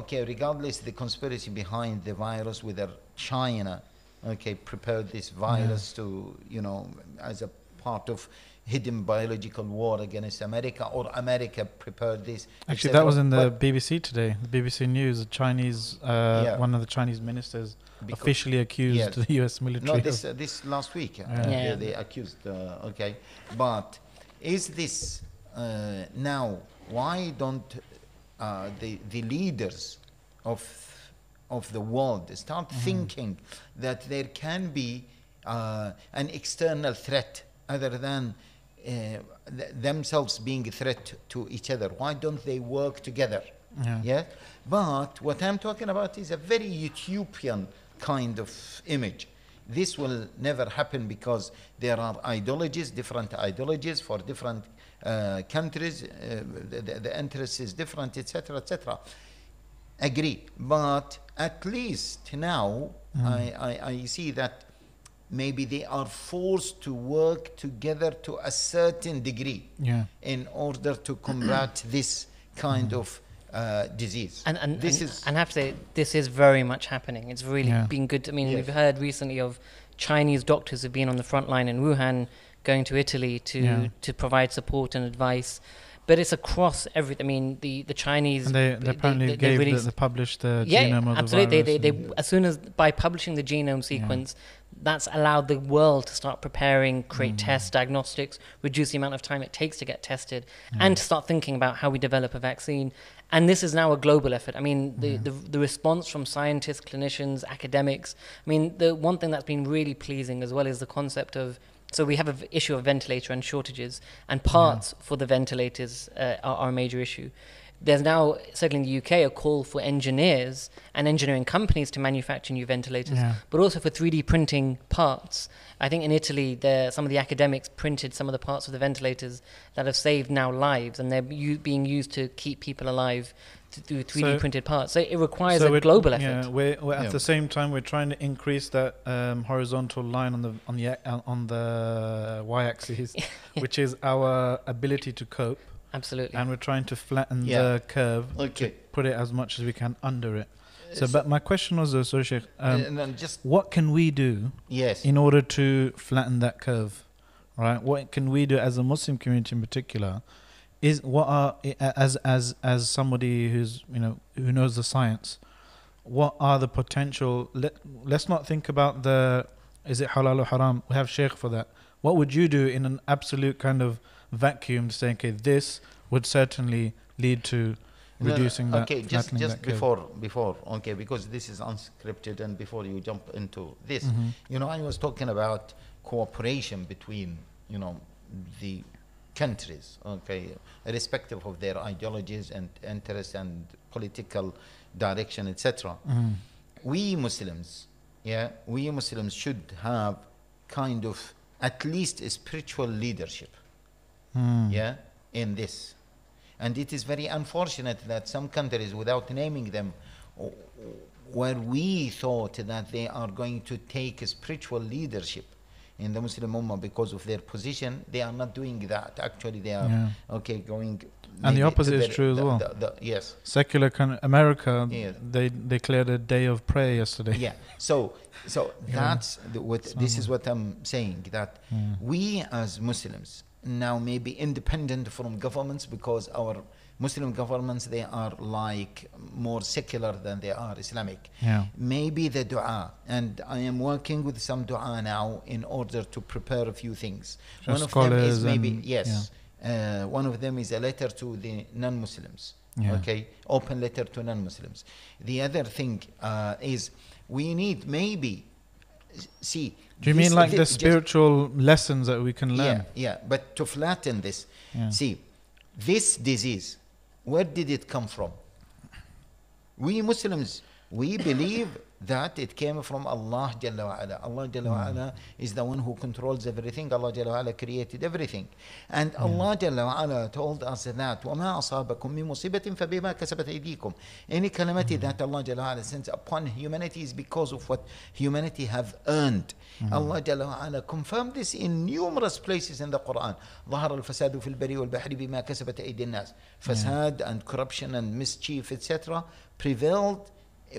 okay. Regardless the conspiracy behind the virus, whether China, okay, prepared this virus to you know as a part of hidden biological war against America, or America prepared this. Actually, that was in the But BBC today. The BBC News. The Chinese, uh, Yeah. one of the Chinese ministers, because- officially accused Yes. the U.S. military. No, this uh, this last week. Uh, Yeah. Yeah. They, accused. Uh, okay, but is this uh, now? Why don't uh, the the leaders of of the world start Mm-hmm. thinking that there can be uh, an external threat other than uh, th- themselves being a threat to each other? Why don't they work together? yeah. Yeah. But what I'm talking about is a very utopian kind of image. This will never happen because there are ideologies, different ideologies for different uh, countries. Uh, the, the, the interest is different, etc., etc. Agree. But at least now Mm. I, I, I see that maybe they are forced to work together to a certain degree Yeah. in order to combat this kind of uh, disease. And and this and, is and I have to say, this is very much happening. It's really Yeah. been good. I mean, Yes. we've heard recently of Chinese doctors who've been on the front line in Wuhan, going to Italy to Yeah. to provide support and advice. But it's across every. I mean, the the Chinese. And they, they apparently they gave the, they published the yeah, genome of absolutely. the They, they, they, as soon as by publishing the genome sequence, that's allowed the world to start preparing, create Mm. tests, diagnostics, reduce the amount of time it takes to get tested, Yeah. and to start thinking about how we develop a vaccine. And this is now a global effort. I mean, the, Yeah. the, the response from scientists, clinicians, academics. I mean, the one thing that's been really pleasing as well is the concept of. So we have an issue of ventilator and shortages, and parts for the ventilators uh, are, are a major issue. There's now, certainly in the UK, a call for engineers and engineering companies to manufacture new ventilators Yeah. but also for 3D printing parts. I think in Italy, there, some of the academics printed some of the parts of the ventilators that have saved now lives, and they're u- being used to keep people alive th- through 3D So- printed parts. So it requires So a we're- global Yeah, effort. we're, we're at Yeah. the same time we're trying to increase that um, horizontal line on the on the on the y-axis, which is our ability to cope, Absolutely. and we're trying to flatten Yeah. the curve okay. to put it as much as we can under it. So, Uh, but my question was, uh, so Sheikh, um, and then just what can we do yes. in order to flatten that curve right what can we do as a muslim community in particular is what are as as as somebody who's you know who knows the science what are the potential let, let's not think about the is it halal or haram we have sheikh for that what would you do in an absolute kind of vacuum to say okay this would certainly lead to No, no, reducing that Okay, just just that curve? before before okay because this is unscripted and before you jump into this, Mhm. you know, I was talking about cooperation between you know the countries, okay, irrespective of their ideologies and interests and political direction, etc. Mhm. we Muslims, yeah, we Muslims should have kind of at least a spiritual leadership, Mm. yeah, in this. And it is very unfortunate that some countries, without naming them, where we thought that they are going to take a spiritual leadership in the Muslim Ummah because of their position, they are not doing that. Actually, they are Yeah. okay going. And the opposite is true as well. the- the- yes. secular kind America, Yeah. they declared a day of prayer yesterday. yeah so so Yeah. that's the, what this is what i'm saying that we as muslims now may be independent from governments because our Muslim governments they are like more secular than they are Islamic. Yeah. Maybe the dua, and I am working with some dua now in order to prepare a few things. Just one of them is maybe and- yes. Uh, one of them is a letter to the non-Muslims. Yeah. Okay, open letter to non-Muslims. The other thing uh, is we need maybe see. Do you mean like the spiritual lessons that we can learn? yeah, yeah. But to flatten this, Yeah. see, this disease, where did it come from? We Muslims, we believe that it came from Allah Jalla wa ala. Allah Jalla wa ala is the one who controls everything. Allah Jalla wa ala created everything. And Allah Jalla wa ala told us that وَمَا أَصَابَكُم مِّن مُصِيبَةٍ فَبِمَا كَسَبَتْ أَيْدِيكُم Any calamity that Allah Jalla wa ala sends upon humanity is because of what humanity have earned. Allah Jalla wa ala confirmed this in numerous places in the Quran. ظهر الفساد في البر والبحر بما كسبت أيدي الناس. Fasad and corruption and mischief etc. prevailed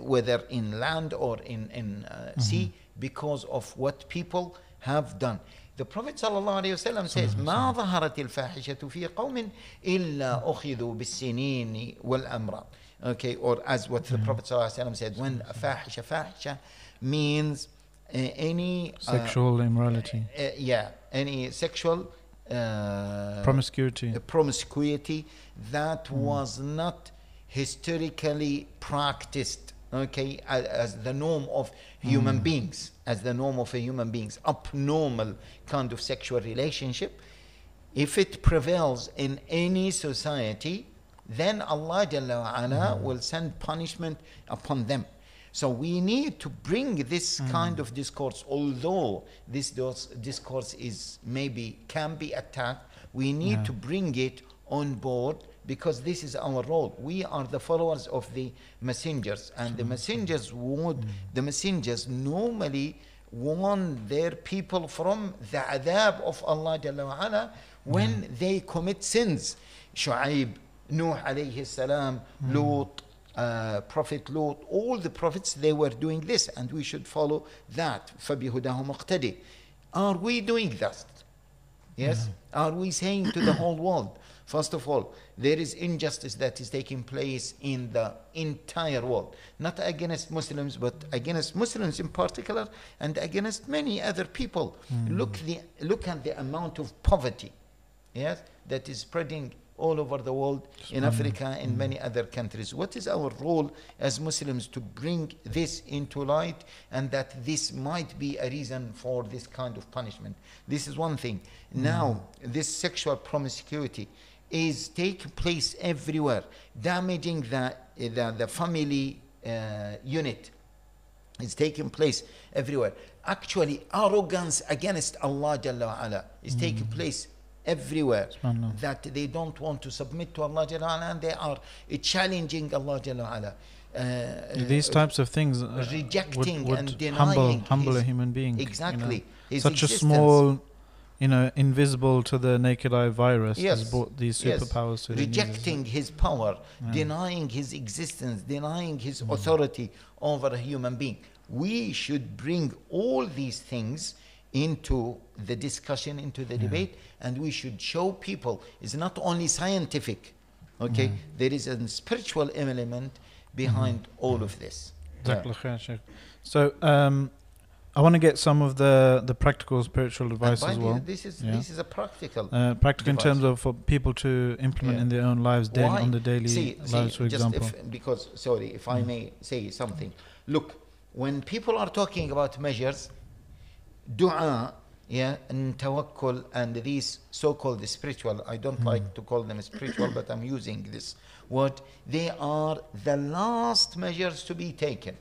whether in land or in, in uh, sea because of what people have done. The Prophet ﷺ says ما ظهرت الفاحشة في قوم إلا أخذوا بالسنين والأمراض Okay, or as what the Prophet ﷺ said, when a fahisha, fahisha means uh, any uh, Sexual immorality, uh, yeah, any sexual uh, promiscuity. promiscuity that was not historically practiced okay as, as the norm of human hmm. beings as the norm of a human beings abnormal kind of sexual relationship if it prevails in any society then allah Jalla ala hmm. will send punishment upon them. So we need to bring this hmm. kind of discourse although this discourse is maybe can be attacked we need Yeah. to bring it on board because this is our role. We are the followers of the messengers, and the messengers would, mm. the messengers normally warn their people from the adhab of Allah Jalla when mm. they commit sins. Shu'aib, Nuh alayhi salam, mm. Lut, uh, Prophet Lot, all the prophets, they were doing this, and we should follow that. فَبِهُدَاهُمْ اقْتَدِي Are we doing that? Yes? Are we saying to the whole world, first of all, there is injustice that is taking place in the entire world, not against Muslims, but against Muslims in particular, and against many other people. Hmm. Look the look at the amount of poverty, yes, that is spreading all over the world, in hmm. Africa, in hmm. many other countries. What is our role as Muslims to bring this into light and that this might be a reason for this kind of punishment? This is one thing. Now, this sexual promiscuity is taking place everywhere, damaging the, the, the family uh, unit is taking place everywhere. Actually, arrogance against Allah Jalla wa ala is taking place everywhere. That they don't want to submit to Allah Jalla and they are uh, challenging Allah Jalla. Uh, These types of things uh, rejecting would, would and humble denying humble a his- human being. you know. exactly Such a small, you know, invisible to the naked eye virus has brought these yes. superpowers to the rejecting his power, Yeah. denying his existence, denying his Mm. authority over a human being. We should bring all these things into the discussion, into the debate, and we should show people it's not only scientific, okay? Mm. There is a spiritual element behind all of this. Yeah. Khair, Sheikh. So, um, I want to get some of the the practical spiritual advice as well. This is Yeah. this is a practical. Uh, practical in terms of for people to implement Yeah. in their own lives, daily, Why? on the daily see, lives, see, for just example. if, because sorry, if I Mm. may say something. Look, when people are talking about measures, dua, yeah, and tawakkul, and these so-called spiritual, I don't like to call them spiritual, but I'm using this word. They are the last measures to be taken.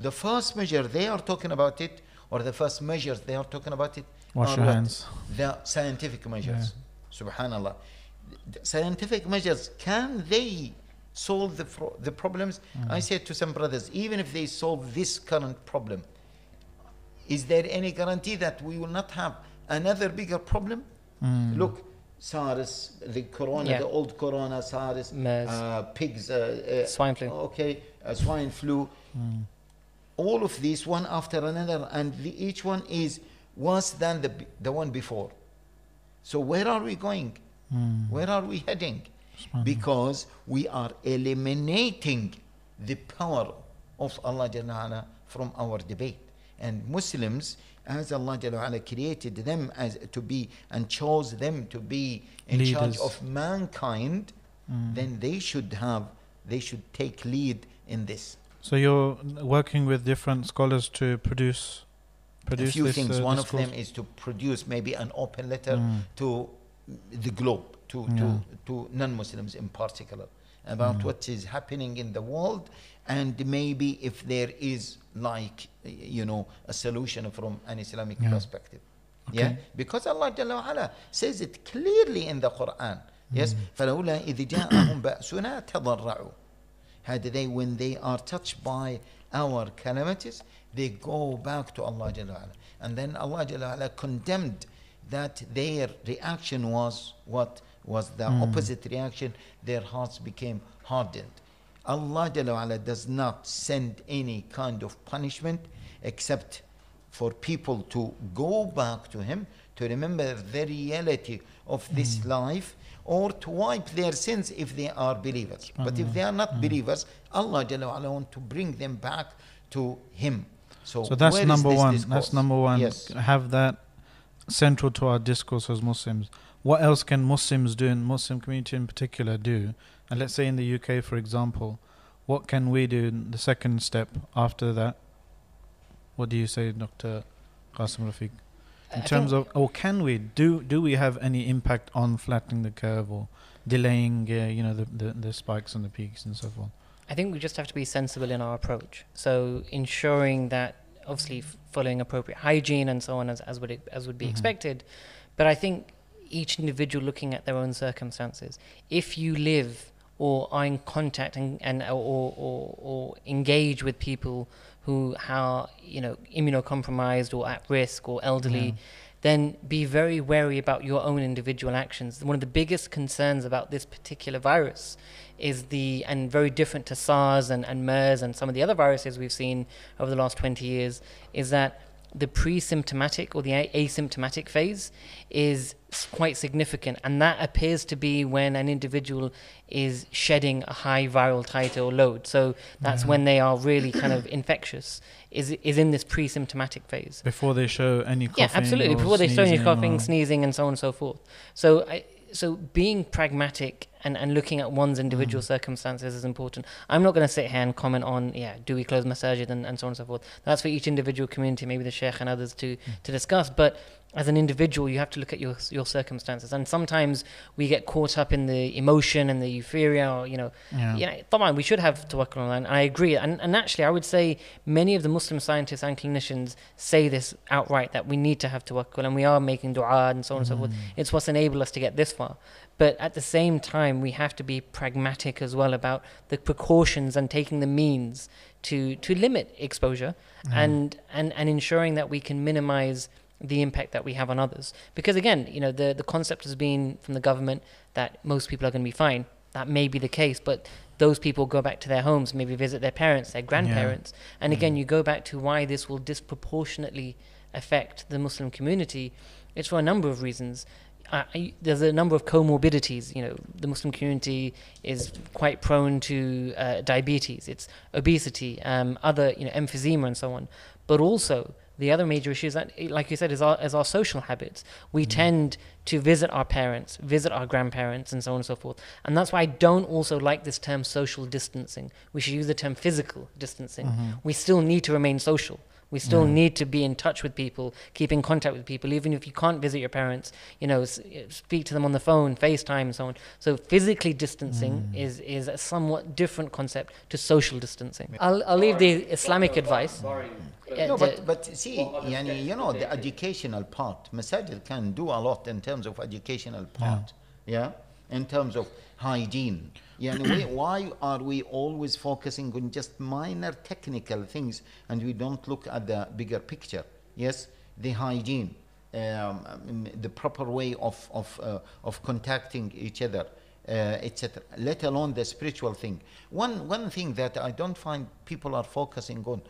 The first measure they are talking about it, or the first measures they are talking about it, Wash are your hands. the scientific measures. Subhanallah. The Scientific measures, can they solve the, fro- the problems? I said to some brothers, even if they solve this current problem, is there any guarantee that we will not have another bigger problem? Mm. Look, SARS, the corona, Yeah. the old corona, SARS, uh, pigs, uh, uh, Swine flu. okay, uh, swine flu, Mm. All of these one after another and the, each one is worse than the, the one before so where are we going Mm. where are we heading because we are eliminating the power of Allah Jalla from our debate. And Muslims, as Allah Jalla created them as to be and chose them to be in charge Leaders. of mankind, Mm. then they should have, they should take lead in this. So you're working with different scholars to produce produce a few this, things. uh, One discourse? of them is to produce maybe an open letter Mm. to the globe, to, Yeah. to, to non Muslims in particular, about Mm. what is happening in the world, and maybe if there is, like, you know, a solution from an Islamic Yeah. perspective. Yeah, Okay. because Allah Jalla wa'ala says it clearly in the Quran. Yes, Mm. فلولا إذ جاءهم بأسنا تضرعوا. had they, when they are touched by our calamities, they go back to Allah Jalla. And then Allah Jalla condemned that their reaction was what was the Mm. opposite reaction. Their hearts became hardened. Allah Jalla does not send any kind of punishment except for people to go back to Him, to remember the reality of this life, or to wipe their sins if they are believers. But if they are not mm-hmm. believers, Allah Jalla want to bring them back to Him. So, So that's number one. discourse? That's number one. Yes. Have that central to our discourse as Muslims. What else can Muslims do, and Muslim community in particular, do? And let's say in the UK, for example, what can we do? in The second step after that. What do you say, Dr. Qasim Rafiq? In I terms of, or can we do? Do we have any impact on flattening the curve or delaying, uh, you know, the, the the spikes and the peaks and so forth? I think we just have to be sensible in our approach. So ensuring that obviously f- following appropriate hygiene and so on as, as would it, as would be Mhm. expected. But I think each individual looking at their own circumstances. If you live or are in contact and, and or, or, or engage with people who are you know immunocompromised or at risk or elderly, Yeah. then be very wary about your own individual actions. One of the biggest concerns about this particular virus is the, and very different to SARS and, and MERS and some of the other viruses we've seen over the last 20 years, is that the pre-symptomatic or the asymptomatic phase is quite significant and that appears to be when an individual is shedding a high viral titer or load so that's Yeah. when they are really kind of infectious is is in this pre-symptomatic phase Before they show any coughing. yeah, absolutely. or Before they you sneezing coughing, sneezing, and so on and so forth. So, I, so being pragmatic and, and looking at one's individual Mm. circumstances is important. I'm not going to sit here and comment on, yeah, do we close masajid and, and so on and so forth. That's for each individual community, maybe the sheikh and others to, to discuss. But as an individual, you have to look at your your circumstances. And sometimes we get caught up in the emotion and the euphoria, or, you know, Yeah. you know, طبعا we should have tawakkul on Allah, and I agree. And, and actually, I would say many of the Muslim scientists and clinicians say this outright that we need to have tawakkul, and we are making dua and so on and so forth. It's what's enabled us to get this far. But at the same time, we have to be pragmatic as well about the precautions and taking the means to to limit exposure and, and and ensuring that we can minimize the impact that we have on others. Because again, you know, the, the concept has been from the government that most people are going to be fine. That may be the case, but those people go back to their homes, maybe visit their parents, their grandparents. And again, you go back to why this will disproportionately affect the Muslim community. It's for a number of reasons. Uh, there's a number of comorbidities. You know, the Muslim community is quite prone to uh, diabetes, it's obesity, um, other, you know, emphysema and so on. But also, the other major issue is that, eh, like you said, is our, is our social habits. We tend to visit our parents, visit our grandparents, and so on and so forth. And that's why I don't also like this term social distancing. We should use the term physical distancing. Mm-hmm. We still need to remain social. We still Yeah. need to be in touch with people, keep in contact with people, even if you can't visit your parents. You know, s- eh, speak to them on the phone, FaceTime, and so on. So physically distancing Mm. is is a somewhat different concept to social distancing. I'll I'll leave the Islamic advice. No, but, but see, yani, you know, the educational part, Masajid can do a lot in terms of educational part, yeah, in terms of hygiene. We, why are we always focusing on just minor technical things and we don't look at the bigger picture? Yes, the hygiene, um, um, the proper way of, of, uh, of contacting each other. Uh, etc. Let alone the spiritual thing. One one thing that I don't find people are focusing on,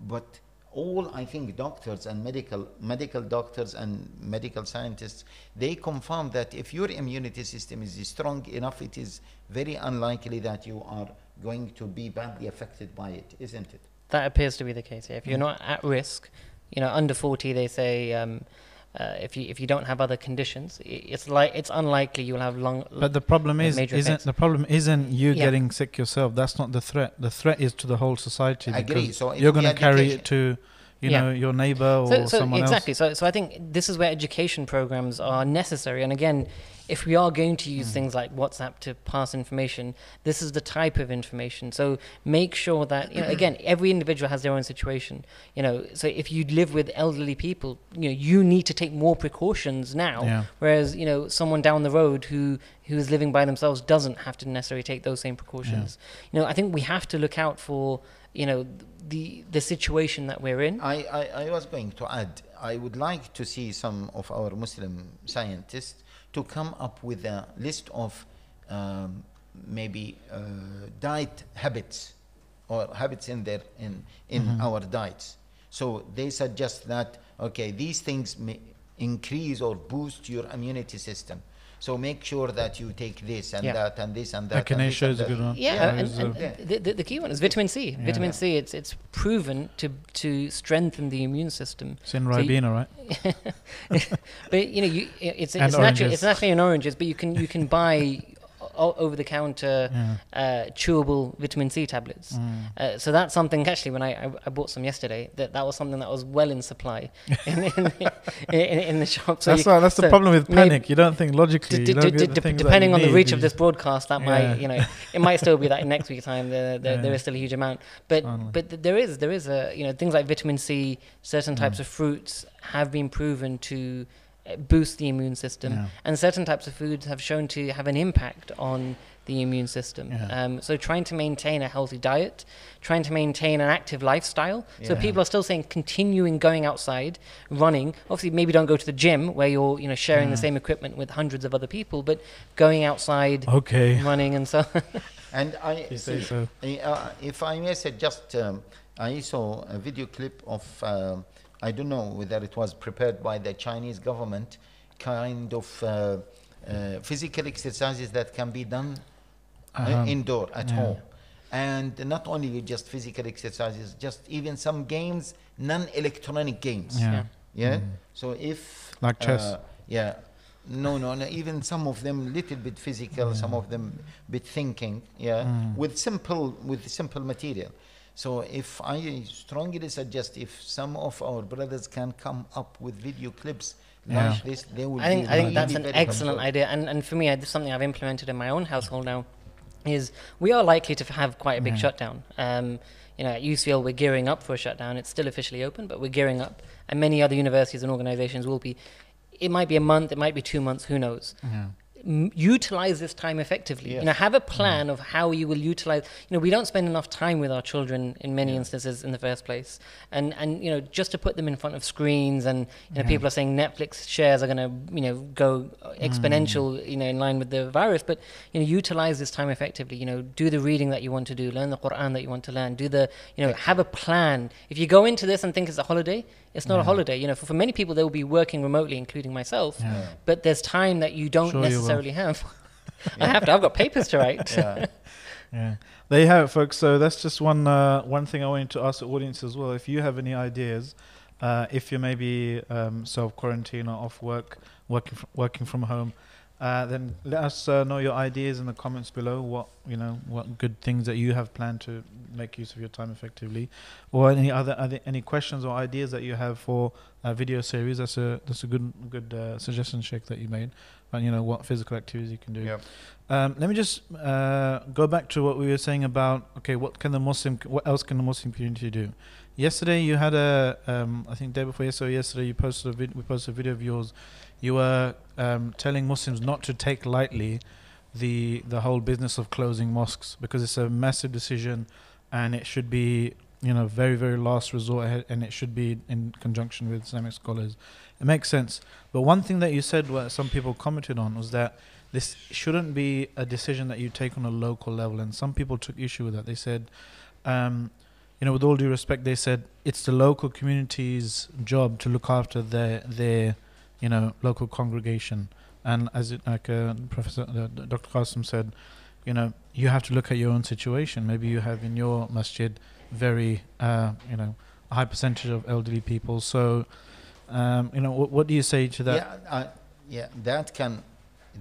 but all I think doctors and medical medical doctors and medical scientists they confirm that if your immunity system is strong enough, it is very unlikely that you are going to be badly affected by it, isn't it? That appears to be the case. Yeah. If you're Mm. not at risk, you know, under 40, they say um, uh, if you if you don't have other conditions, it's like it's unlikely you'll have long. But the problem is isn't effects. the problem isn't you Yeah. getting sick yourself? That's not the threat. The threat is to the whole society. I agree. because So you're going to carry it to, you Yeah. know, your neighbor or so, so someone exactly. else. Exactly. So, so I think this is where education programs are necessary. And again, if we are going to Mm. use things like WhatsApp to pass information, this is the type of information. So make sure that you know. Again, every individual has their own situation. You know, so if you live with elderly people, you know, you need to take more precautions now. Yeah. Whereas you know, someone down the road who who is living by themselves doesn't have to necessarily take those same precautions. You know, I think we have to look out for you know the the situation that we're in. I, I, I was going to add, I would like to see some of our Muslim scientists to come up with a list of um, maybe uh, diet habits or habits in their in in Mhm. our diets. So they suggest that okay, these things may increase or boost your immunity system. So make sure that you take this and Yeah. that and this and that. and Echinacea is a good one. Yeah, Yeah, and, it's, and Yeah. the, the, the key one is vitamin C. Yeah. Vitamin C, it's it's proven to to strengthen the immune system. It's in So you- Ribena, right? But you know, you, it's And it's naturally it's naturally in oranges, but you can you can buy over the counter Yeah. uh, chewable vitamin C tablets. Mm. Uh, so that's something actually when I, I, I bought some yesterday that that was something that was well in supply in, in, in, in the shop. So that's you, why, that's the problem with panic. You don't think logically. D- d- d- d- depending on the reach of this broadcast, that Yeah. might you know it might still be that in next week's time there there, there Yeah. is still a huge amount. But Finally. but th- there is there is a you know things like vitamin C, certain types Mm. of fruits have been proven to boost the immune system, Yeah. and certain types of foods have shown to have an impact on the immune system. Yeah. Um, so trying to maintain a healthy diet, trying to maintain an active lifestyle. So people are still saying continuing going outside, running. Obviously, maybe don't go to the gym where you're you know sharing the same equipment with hundreds of other people, but going outside, Okay. running, and so. And I You say see, so. Uh, if I may suggest, um, I saw a video clip of, um I don't know whether it was prepared by the Chinese government, kind of uh, uh, physical exercises that can be done uh, Uh-huh. indoor at Yeah. home. And not only just physical exercises, just even some games, non-electronic games. Yeah. Yeah. Yeah. Mm. So if Like chess. uh, yeah, no, no, no. Even some of them little bit physical, some of them bit thinking. Yeah, Mm. with simple with simple material. So if I strongly suggest if some of our brothers can come up with video clips Yeah. like this, they will. I think be I think that's an excellent helpful. idea, and and for me, I, this is something I've implemented in my own household now. Is we are likely to have quite a big Yeah. shutdown. Um, you know, at UCL we're gearing up for a shutdown. It's still officially open, but we're gearing up, and many other universities and organisations will be. It might be a month, it might be two months, who knows? Yeah. M- utilize this time effectively. Yes. You know, have a mm-hmm. plan of how you will utilize. You know, we don't spend enough time with our children in many Yeah. instances in the first place, and and you know, just to put them in front of screens, and you know, Yeah. people are saying Netflix shares are going to you know go exponential, mm. you know, in line with the virus. But you know, utilize this time effectively. You know, do the reading that you want to do, learn the Quran that you want to learn, do the you know, have a plan. If you go into this and think it's a holiday, it's not a holiday. You know, for, for many people, they will be working remotely, including myself. Yeah. But there's time that you don't Sure you necessarily have. I have to. I've got papers to write. Yeah. Yeah, there you have it, folks. So that's just one uh, one thing I wanted to ask the audience as well. If you have any ideas, uh, if you're maybe um, self quarantine or off work, working working from home, uh, then let us uh, know your ideas in the comments below. What you know, what good things that you have planned to make use of your time effectively, or any other, other any questions or ideas that you have for a video series. That's a that's a good good uh, suggestion, Sheikh, that you made. And you know what physical activities you can do. Yep. Um, let me just uh, go back to what we were saying about okay, what can the Muslim, what else can the Muslim community do? Yesterday you had a, um, I think day before yesterday, yesterday you posted a vid- we posted a video of yours. You were um, telling Muslims not to take lightly the the whole business of closing mosques because it's a massive decision, and it should be you know very very last resort, and it should be in conjunction with Islamic scholars. It makes sense. But one thing that you said, what some people commented on, was that this shouldn't be a decision that you take on a local level. And some people took issue with that. They said, um, you know, with all due respect, they said it's the local community's job to look after their their, you know, local congregation. And as it, like uh, Professor uh, Dr. Qasim said, you know, you have to look at your own situation. Maybe you have in your masjid very, uh, you know, a high percentage of elderly people. So, um, you know, what, what do you say to that? Yeah, uh, yeah, that can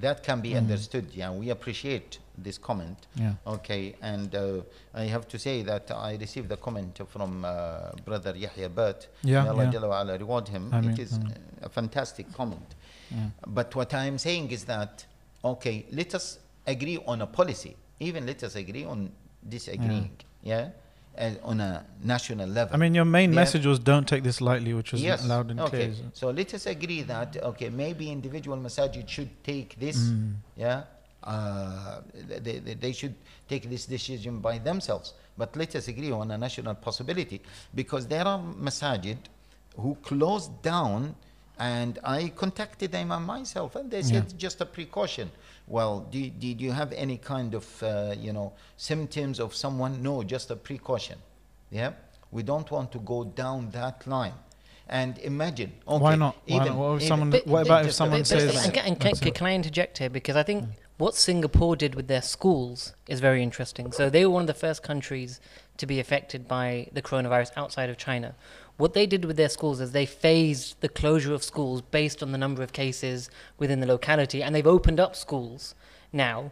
that can be Mm. understood. Yeah, we appreciate this comment. Yeah. Okay, and uh, I have to say that I received a comment from uh, brother Yahya Bat. Yeah, May Allah yeah. Jalla reward him. It is uh, a fantastic comment. Yeah. But what I'm saying is that, okay, let us agree on a policy. Even let us agree on disagreeing. Yeah, And on a national level. I mean, your main Yeah. message was don't take this lightly, which was yes. loud and okay. clear. So let us agree that okay, maybe individual masajid should take this. Mm. Yeah, uh, they, they, they should take this decision by themselves. But let us agree on a national possibility because there are masajid who closed down, and I contacted them myself, and they said Yeah. just a precaution. Well, do, did you have any kind of uh, you know symptoms of someone? No, just a precaution. Yeah, we don't want to go down that line. And imagine, okay, Why not? Why even- not? What if even- someone? But- what but about if someone but- says? but- and, can, and can, can I interject here? Because I think what Singapore did with their schools is very interesting. So they were one of the first countries to be affected by the coronavirus outside of China. What they did with their schools is they phased the closure of schools based on the number of cases within the locality, and they've opened up schools now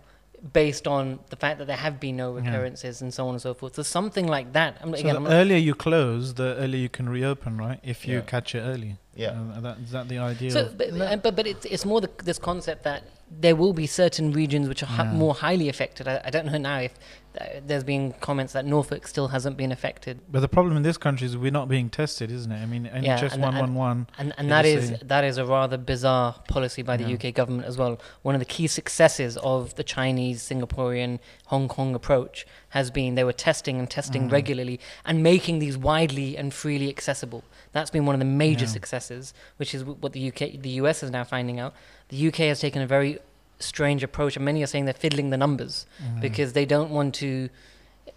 based on the fact that there have been no Yeah. recurrences and so on and so forth. So something like that. I'm, So again, the I'm not, earlier you close, the earlier you can reopen, right? If you Yeah. catch it early. Yeah. Uh, that, is that the idea? So, but, No. but but it's it's more the, this concept that there will be certain regions which are Yeah. more highly affected. I, I don't know now if uh, there's been comments that Norfolk still hasn't been affected, but the problem in this country is we're not being tested, isn't it? I mean, NHS one one one. and and that is that is a rather bizarre policy by the Yeah. UK government as well. One of the key successes of the Chinese, Singaporean, Hong Kong approach has been they were testing and testing Mhm. regularly and making these widely and freely accessible. That's been one of the major Yeah. successes, which is what the UK, the US is now finding out. The UK has taken a very strange approach, and many are saying they're fiddling the numbers Mm. because they don't want to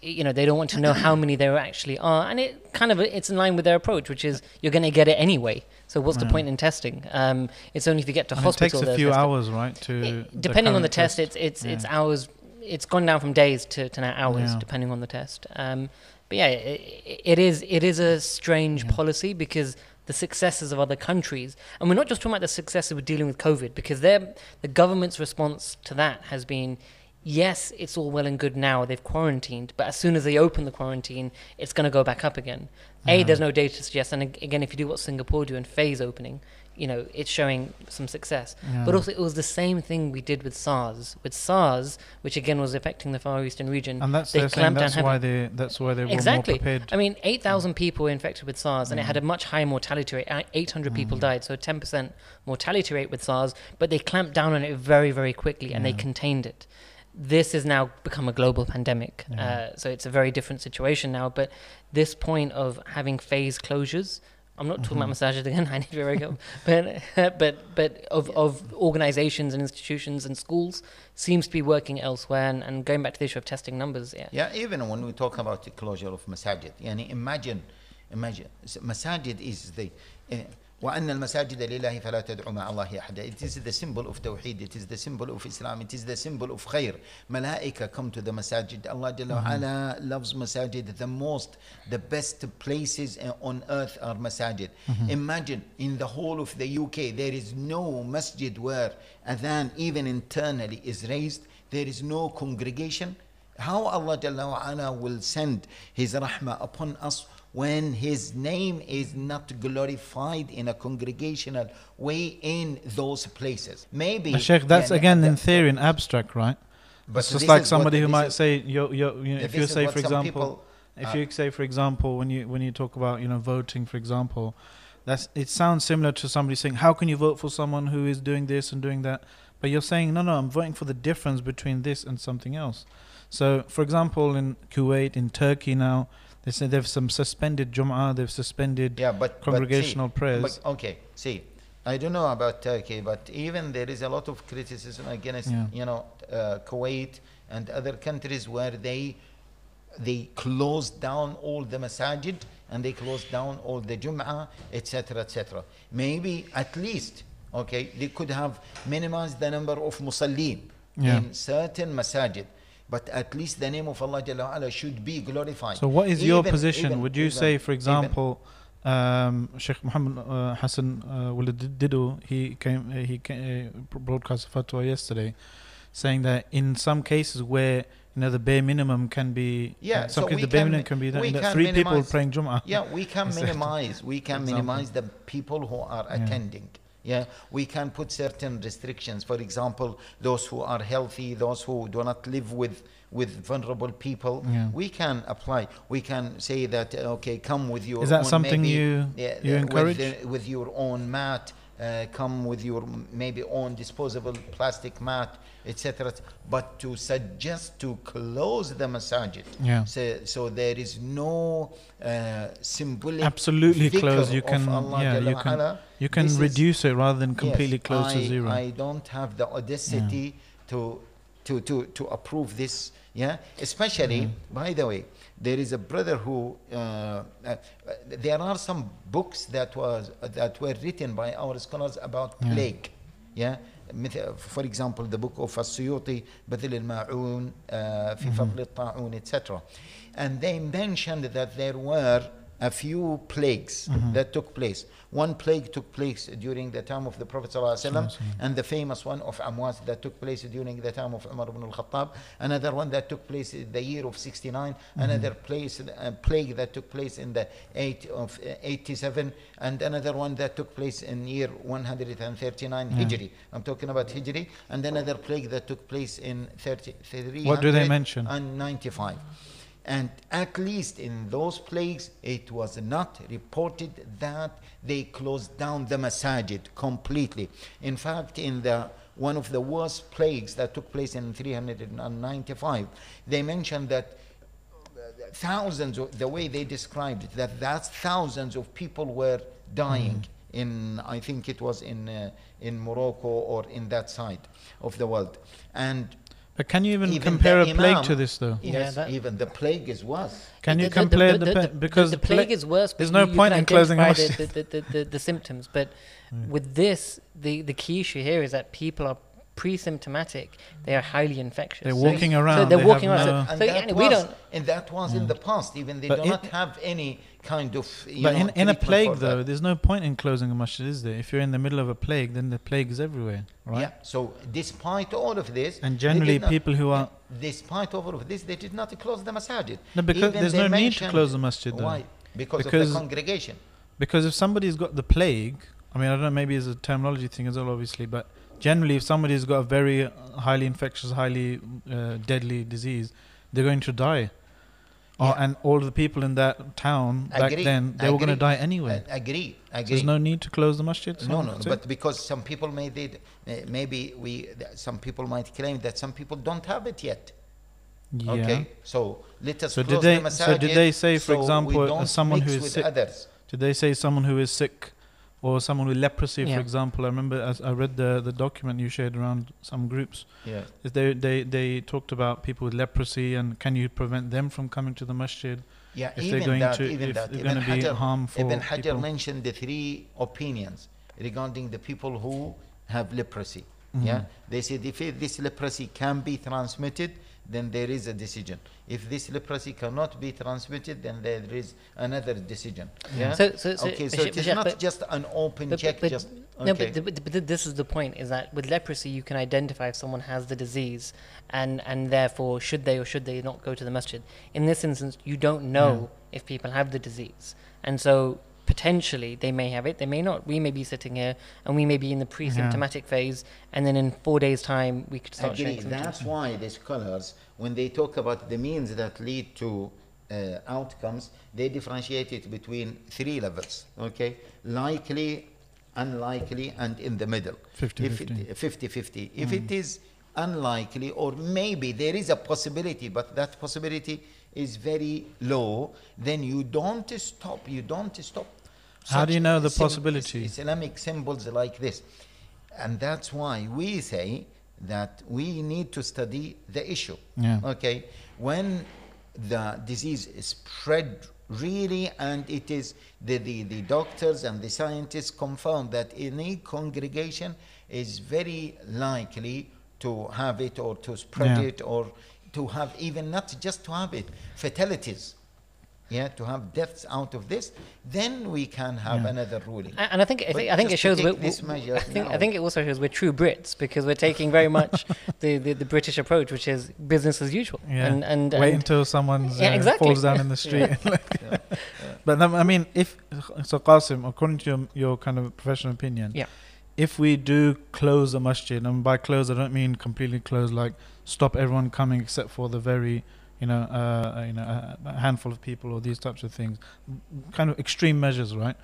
you know they don't want to know how many there actually are and it kind of it's in line with their approach which is you're going to get it anyway so what's the point in testing um, it's only if you get to And it takes a few testing. hours, right? To It- depending on the current test, it's it's it's hours it's gone down from days to, to now hours Yeah. depending on the test um, but yeah it, it is it is a strange Yeah. policy because the successes of other countries and we're not just talking about the successes with dealing with covid because they're the government's response to that has been yes, it's all well and good now, they've quarantined, but as soon as they open the quarantine, it's going to go back up again. A, there's no data to suggest, and again, if you do what Singapore do and phase opening, you know, it's showing some success. But also, it was the same thing we did with SARS. With SARS, which again was affecting the Far Eastern region, and that's they clamped down that's heavily. why they that's why they were Exactly. more prepared. I mean, 8,000 people were infected with SARS, and it had a much higher mortality rate. 800 people Mm. died, so a 10% mortality rate with SARS, but they clamped down on it very, very quickly and they contained it. This has now become a global pandemic, Yeah. uh, so it's a very different situation now. But this point of having phase closures, I'm not talking about mm-hmm. massages again. I need to break up. But but but of of organisations and institutions and schools seems to be working elsewhere. And, and going back to the issue of testing numbers, yeah. Yeah, even when we talk about the closure of masajid, yani imagine, imagine masajid is the uh, وأن المساجد لله فلا تدعوا مع الله أحدا. It is the symbol of Tawheed, it is the symbol of Islam, it is the symbol of khair. Malaika come to the masajid. Allah Jalla wa ala loves masajid the most. The best places uh, on earth are masajid. Imagine in the whole of the UK, there is no masjid where adhan even internally is raised. There is no congregation. How Allah Jalla wa ala will send His rahmah upon us when his name is not glorified in a congregational way in those places. Maybe. Sheikh, that's yeah, again in theory and abstract, right? But it's just like somebody who might is, say, you're, you're, you know, if you say, for example, people, uh, if you say, for example, when you when you talk about you know voting, for example, that's it sounds similar to somebody saying, how can you vote for someone who is doing this and doing that? But you're saying, no, no, I'm voting for the difference between this and something else. So, for example, in Kuwait, in Turkey now, they say they've some suspended Jum'ah, they've suspended yeah, but but see, congregational prayers. But, okay, see, I don't know about Turkey, but even there is a lot of criticism against, Yeah. you know, uh, Kuwait and other countries where they they closed down all the masajid and they closed down all the Jum'ah, etc., etc. Maybe at least, okay, they could have minimized the number of musallin Yeah. in certain masajid. But at least the name of Allah Jalla ala should be glorified. So, what is your position? even- Would you even- say, for example, um, Sheikh Muhammad uh, Hassan uh, Didu, he came, uh, he came, uh, broadcast a fatwa yesterday, saying that in some cases where you know the bare minimum can be, Yeah, some so the bare can- minimum can be that can three people minimize- praying Jum'ah. Yeah, we can minimize. We can minimize the people who are Yeah. attending. Yeah, we can put certain restrictions. For example, those who are healthy, those who do not live with with vulnerable people, Yeah. we can apply. We can say that uh, okay, come with your. Is that own something maybe, you- yeah, you uh, encourage? with, the- with your own mat? Uh, come with your maybe own disposable plastic mat, etc. But to suggest to close the masajid, Yeah. so, so there is no uh, symbolic Absolutely close. You can, Allah yeah, you can, you can This is- reduce it rather than completely Yes, close I, to zero. I don't have the audacity to, to, to, to approve this. Yeah, especially by the way, there is a brother who, uh, uh, there are some books that, was, that were written by our scholars about plague. Yeah. For example, the book of As-Suyuti, al-Ma'un, uh, Fi mm-hmm. al-Ta'un, etc. And they mentioned that there were a few plagues that took place. One plague took place during the time of the Prophet ﷺ, and the famous one of Amwas that took place during the time of Umar ibn al-Khattab. Another one that took place in the year of 69. Another place, uh, plague that took place in the 8 of uh, 87. And another one that took place in year 139 Hijri. I'm talking about Hijri. And another plague that took place in 30, What do they mention? and 95. And at least in those plagues, it was not reported that they closed down the masajid completely. In fact, in the one of the worst plagues that took place in 395, they mentioned that thousands of, the way they described it that that's thousands of people were dying in i think it was in uh, in morocco or in that side of the world and but can you even, even compare a the plague to this though? Yeah, yes that- even the plague is worse Can you The- the- the- compare the, the, the, the- because the plague pla- is worse. but There's no you point can in closing a the, the, the, the, the symptoms. But hmm. with this, the, the key issue here is that people are pre-symptomatic. They are highly infectious. They're walking so around, they're they walking around. no- and So, that so we was, don't. and that was in hmm. the past even they But do in- not have any kind of you But know, in, in a plague, though, there's no point in closing a masjid, is there? If you're in the middle of a plague, then the plague is everywhere, right? Yeah. So despite all of this, And generally, people who are despite all of this, they did not close the masjid. no, because Even there's no need to close the masjid, though. Why? Because, Because- of the congregation. Because if somebody's got the plague, I mean, I don't know, maybe it's a terminology thing as well, obviously, but generally, if somebody's got a very uh, highly infectious, highly uh, deadly disease, they're going to die. Or, Yeah. and all the people in that town back Agree, then, they were going to die anyway. I agree. So Agree. there's no need to close the masjid. so no, no, but it? because some people may did, maybe we some people might claim that some people don't have it yet. yeah. Okay, so let us So did close they- the so did they say, for so example, someone who is sick- others? Did they say someone who is sick or someone with leprosy, Yeah. for example? I remember as I read the, the document you shared around some groups. Yeah. Is They, they, they talked about people with leprosy and can you prevent them from coming to the masjid Yeah, if they're even going that, to even if that. they're Ibn going to be Hajar, harmful Ibn Hajar people? mentioned the three opinions regarding the people who have leprosy. Mhm. Yeah, they said if this leprosy can be transmitted, then there is a decision. If this leprosy cannot be transmitted, then there is another decision. Yeah. So, so, so, okay, so it is not but- just an open but- check. but- just No, okay. but, but, but this is the point: is that with leprosy, you can identify if someone has the disease, and and therefore should they or should they not go to the masjid. In this instance, you don't know if people have the disease, and so potentially they may have it, they may not. We may be sitting here, and we may be in the pre-symptomatic phase, and then in four days' time we could start agree. showing symptoms. That's why the scholars, when they talk about the means that lead to uh, outcomes, they differentiate it between three levels. Okay, likely, unlikely, and in the middle. 50-50. If it, 50-50. If it is unlikely, or maybe there is a possibility, but that possibility is very low, then you don't stop. You don't stop. How do you know the possibility? Islamic symbols like this. And that's why we say that we need to study the issue. Yeah. Okay. When the disease is spread really, and it is the, the, the doctors and the scientists confirm that any congregation is very likely to have it or to spread Yeah. it or to have even not just to have it, fatalities. Yeah, to have deaths out of this, then we can have Yeah. another ruling. And I think I think, I think it shows we're, this measure I think I think it also shows we're true Brits because we're taking very much the, the, the British approach, which is business as usual. Yeah. And and, Wait and until someone Yeah, uh, exactly. falls down in the street. Yeah. But um, I mean, if so, Qasim, according to your, your kind of professional opinion, Yeah. if we do close the masjid, and by close I don't mean completely close, like stop everyone coming except for the very, you know, uh, you know, a, a handful of people or these types of things, kind of extreme measures, right?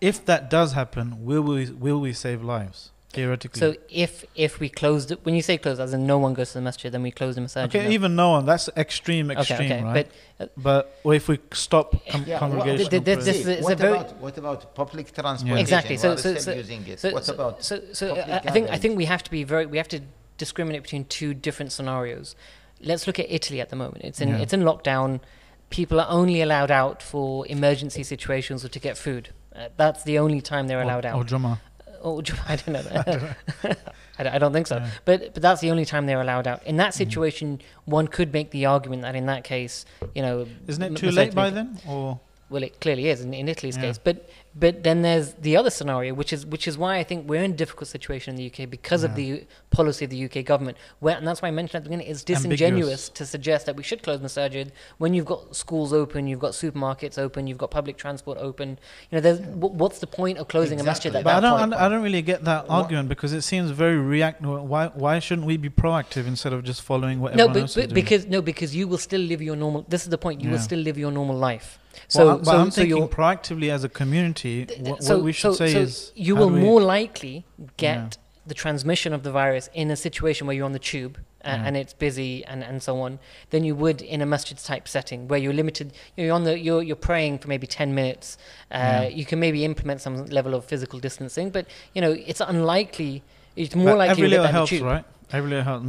If that does happen, will we will we save lives theoretically? so if if we closed it, when you say close, as in no one goes to the masjid, then we close the masjid. okay, no? even no one. That's extreme, extreme, okay, right? but But or if we stop com- Yeah, congregation, th- th- this See, is what about what about public transportation? Exactly, so- so- so- using it. So, what so, about so, so public uh, I think I think we have to be very we have to discriminate between two different scenarios. Let's look at Italy at the moment. It's in Yeah. it's in lockdown. People are only allowed out for emergency situations or to get food. Uh, that's the only time they're allowed or, out. or Jummah. Oh, I don't know. That. I, don't, I don't think so. Yeah. But but that's the only time they're allowed out. In that Mhm. situation, one could make the argument that in that case, you know, Isn't it too late by then? Or well, it clearly is in, in Italy's Yeah. case. But but then there's the other scenario, which is which is why I think we're in a difficult situation in the UK because of the policy of the UK government. Where and that's why I mentioned at the beginning, it's Ambiguous. disingenuous to suggest that we should close masajid when you've got schools open, you've got supermarkets open, you've got public transport open. You know, there's wh- what's the point of closing a masjid Exactly. at but I that don't, point? I don't really get that Wha- argument because it seems very reactive. Why, why shouldn't we be proactive instead of just following what no, everyone but, but because no, because you will still live your normal. This is the point. You will still live your normal life. Well, So, I- but so, I'm so thinking you're, proactively as a community what, so, what we should so, say so is you will more likely get yeah. the transmission of the virus in a situation where you're on the tube and, yeah. and, it's busy and, and so on than you would in a masjid type setting where you're limited you're on the you're, you're praying for maybe 10 minutes uh, yeah. you can maybe implement some level of physical distancing but you know it's unlikely it's more but likely every little helps right every little helps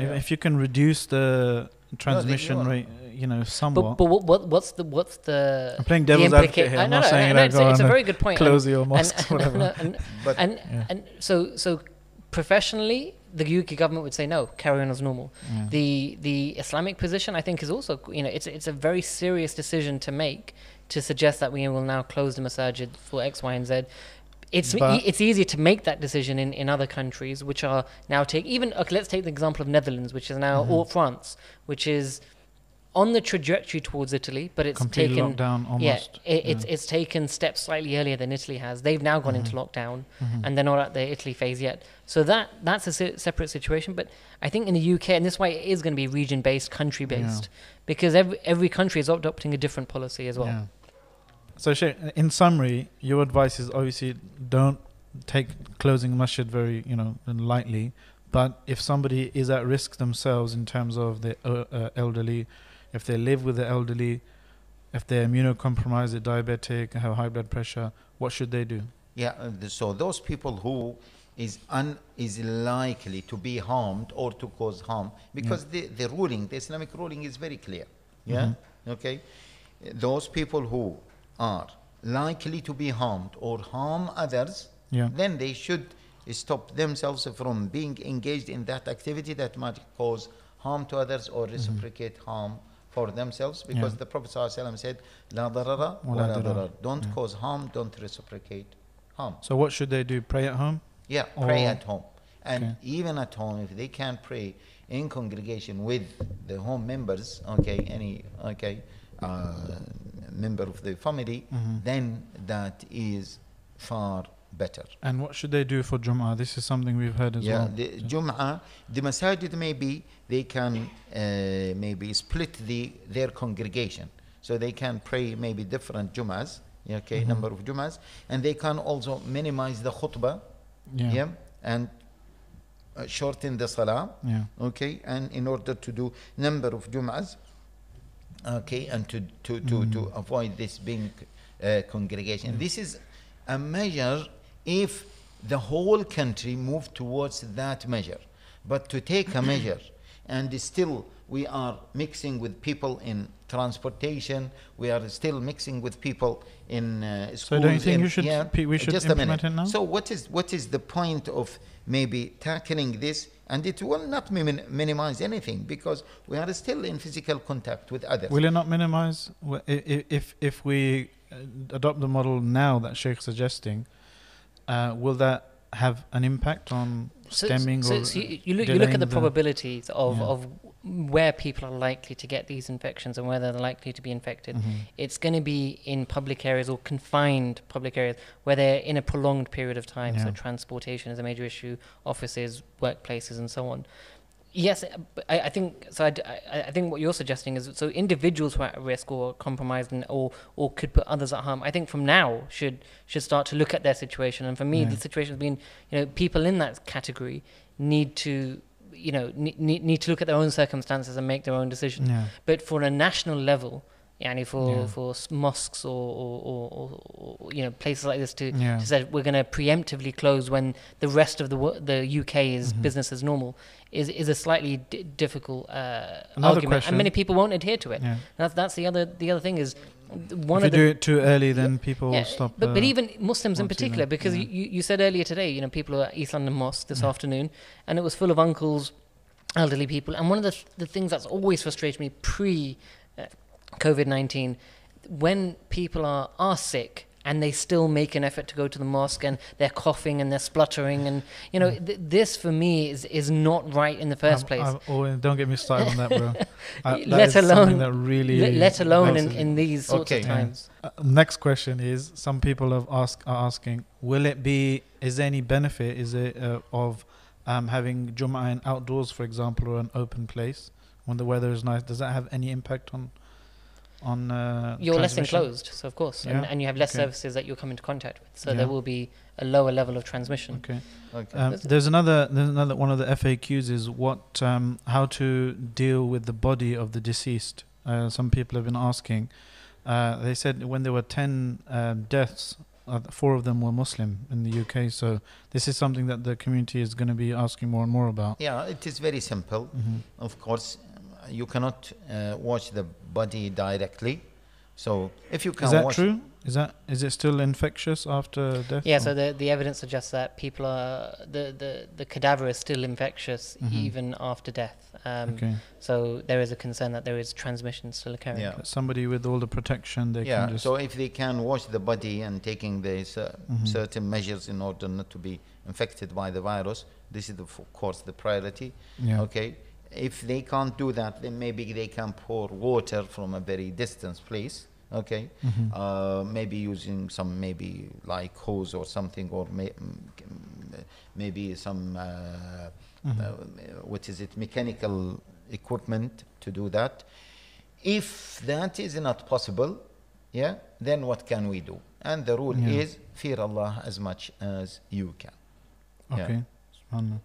yeah. if you can reduce the transmission you're- rate, you know, But somewhat. but what, what what's the what's the I'm playing devil's implica- advocate here. I I'm know, not no, saying no, that it's, a, it's a very good point. and- close your and, mosque, and, whatever. no, and, But and, Yeah. and so so professionally the UK government would say no carry on as normal Yeah. the the Islamic position I think is also you know it's it's a very serious decision to make to suggest that we will now close the masajid for X Y and Z it's e- it's easier to make that decision in, in other countries which are now take even okay, let's take the example of Netherlands which is now Mm-hmm. or France which is on the trajectory towards Italy but it's taken locked down almost. yeah, it, it's Yeah. Mm-hmm. it's taken steps slightly earlier than Italy has. They've now gone into lockdown, Mhm. and they're not at the Italy phase yet. So that that's a se- separate situation. But I think in the UK, and this is why it is going to be region based, country based, because every every country is adopting a different policy as well. Yeah. So, Sheikh, in summary, your advice is obviously don't take closing masjid very, you know, lightly. But if somebody is at risk themselves in terms of the uh, uh, elderly, if they live with the elderly, if they're immunocompromised, they're diabetic, have high blood pressure, what should they do? Yeah, uh, so those people who is un, is likely to be harmed or to cause harm because the, the ruling, the Islamic ruling is very clear. Yeah, okay. Uh, Those people who are likely to be harmed or harm others, Yeah. then they should stop themselves from being engaged in that activity that might cause harm to others or reciprocate harm for themselves because Yeah. the Prophet ﷺ said, La darara wa la dirar." darar. Don't Yeah. cause harm, don't reciprocate harm. So, what should they do? Pray at home? Yeah, pray at home. And Okay. even at home, if they can't pray in congregation with the home members, okay, any, okay, uh, member of the family, Mhm. then that is far better. And what should they do for Jum'ah? This is something we've heard as yeah, well. the Jum'ah, the masajid maybe they can uh, maybe split the their congregation, so they can pray maybe different Jum'ahs, okay, Mhm. number of Jum'ahs, and they can also minimize the khutbah, yeah. yeah, and uh, shorten the salah, Yeah. okay, and in order to do number of Jum'ahs, okay, and to to to, to Mhm. avoid this being uh, congregation. This is a measure if the whole country moved towards that measure. But to take a measure and still we are mixing with people in transportation. We are still mixing with people in uh, schools. So don't you think in- you should yeah, we should just a minute. implement it now? So what is what is the point of maybe tackling this? And it will not min- minimize anything because we are still in physical contact with others. Will it not minimize wh- i- i- if if we uh, adopt the model now that Sheikh's suggesting? Uh, will that have an impact on So, stemming so, or so you, you look, you look at the the- probabilities of, Yeah. of where people are likely to get these infections and where they're likely to be infected. Mhm. It's going to be in public areas or confined public areas where they're in a prolonged period of time. So transportation is a major issue, offices, workplaces, and so on. Yes, I, I think so. I, I- think what you're suggesting is so individuals who are at risk or compromised and, or or could put others at harm. I think from now should should start to look at their situation. And for me, Yeah. the situation has been you know people in that category need to you know need, need to look at their own circumstances and make their own decision. Yeah. But for a national level, yani for Yeah. for mosques or or, or, or, you know places like this to, Yeah. to say we're going to preemptively close when the rest of the wo- the UK is Mhm. business as normal is is a slightly d- difficult uh, argument, question. and many people won't adhere to it. Yeah. That's that's the other the other thing is one if you do it too early, then people yeah, stop. But, but uh, even Muslims in particular, because yeah. you, you said earlier today, you know, people were at East London Mosque this Yeah. afternoon, and it was full of uncles, elderly people. And one of the, th- the things that's always frustrated me pre uh, COVID 19, when people are, are sick, and they still make an effort to go to the mosque and they're coughing and they're spluttering and you know th- this for me is is not right in the 1st I've- place I've always- don't get me started on that, bro. I, that Let alone- that really. let, let alone in, in these sorts Okay. of times Uh, next question is: Some people have ask are asking, will it be? Is there any benefit? Is it uh, of um, having Jum'ah in outdoors, for example, or an open place when the weather is nice? Does that have any impact on on? Uh, you're less enclosed, so of course, and, Yeah, and you have less okay. services that you'll come into contact with, so Yeah. there will be a lower level of transmission. Okay. Okay. Um, there's another. There's another one of the FAQs is what um, how to deal with the body of the deceased. Uh, some people have been asking. Uh, they said when there were ten um, deaths, uh, four of them were Muslim in the UK. So this is something that the community is going to be asking more and more about. Yeah, it is very simple. Mhm. Of course, you cannot uh, watch the body directly. So if you can Is that watch true? Is that is it still infectious after death? Yeah, or- so the the evidence suggests that people are the the, the cadaver is still infectious Mhm. even after death. Um, okay. So there is a concern that there is transmission still occurring. Yeah. But somebody with all the protection, they yeah, can just. so if they can wash the body and taking the cer- Mhm. certain measures in order not to be infected by the virus, this is the, of course the priority. yeah. Okay, if they can't do that, then maybe they can pour water from a very distant place. Okay, Mhm. uh, maybe using some maybe like hose or something, or may, maybe some uh, Mhm. uh, what is it mechanical equipment to do that. If that is not possible, yeah, then what can we do? And the rule Yeah. is fear Allah as much as you can. Okay. Subhanallah.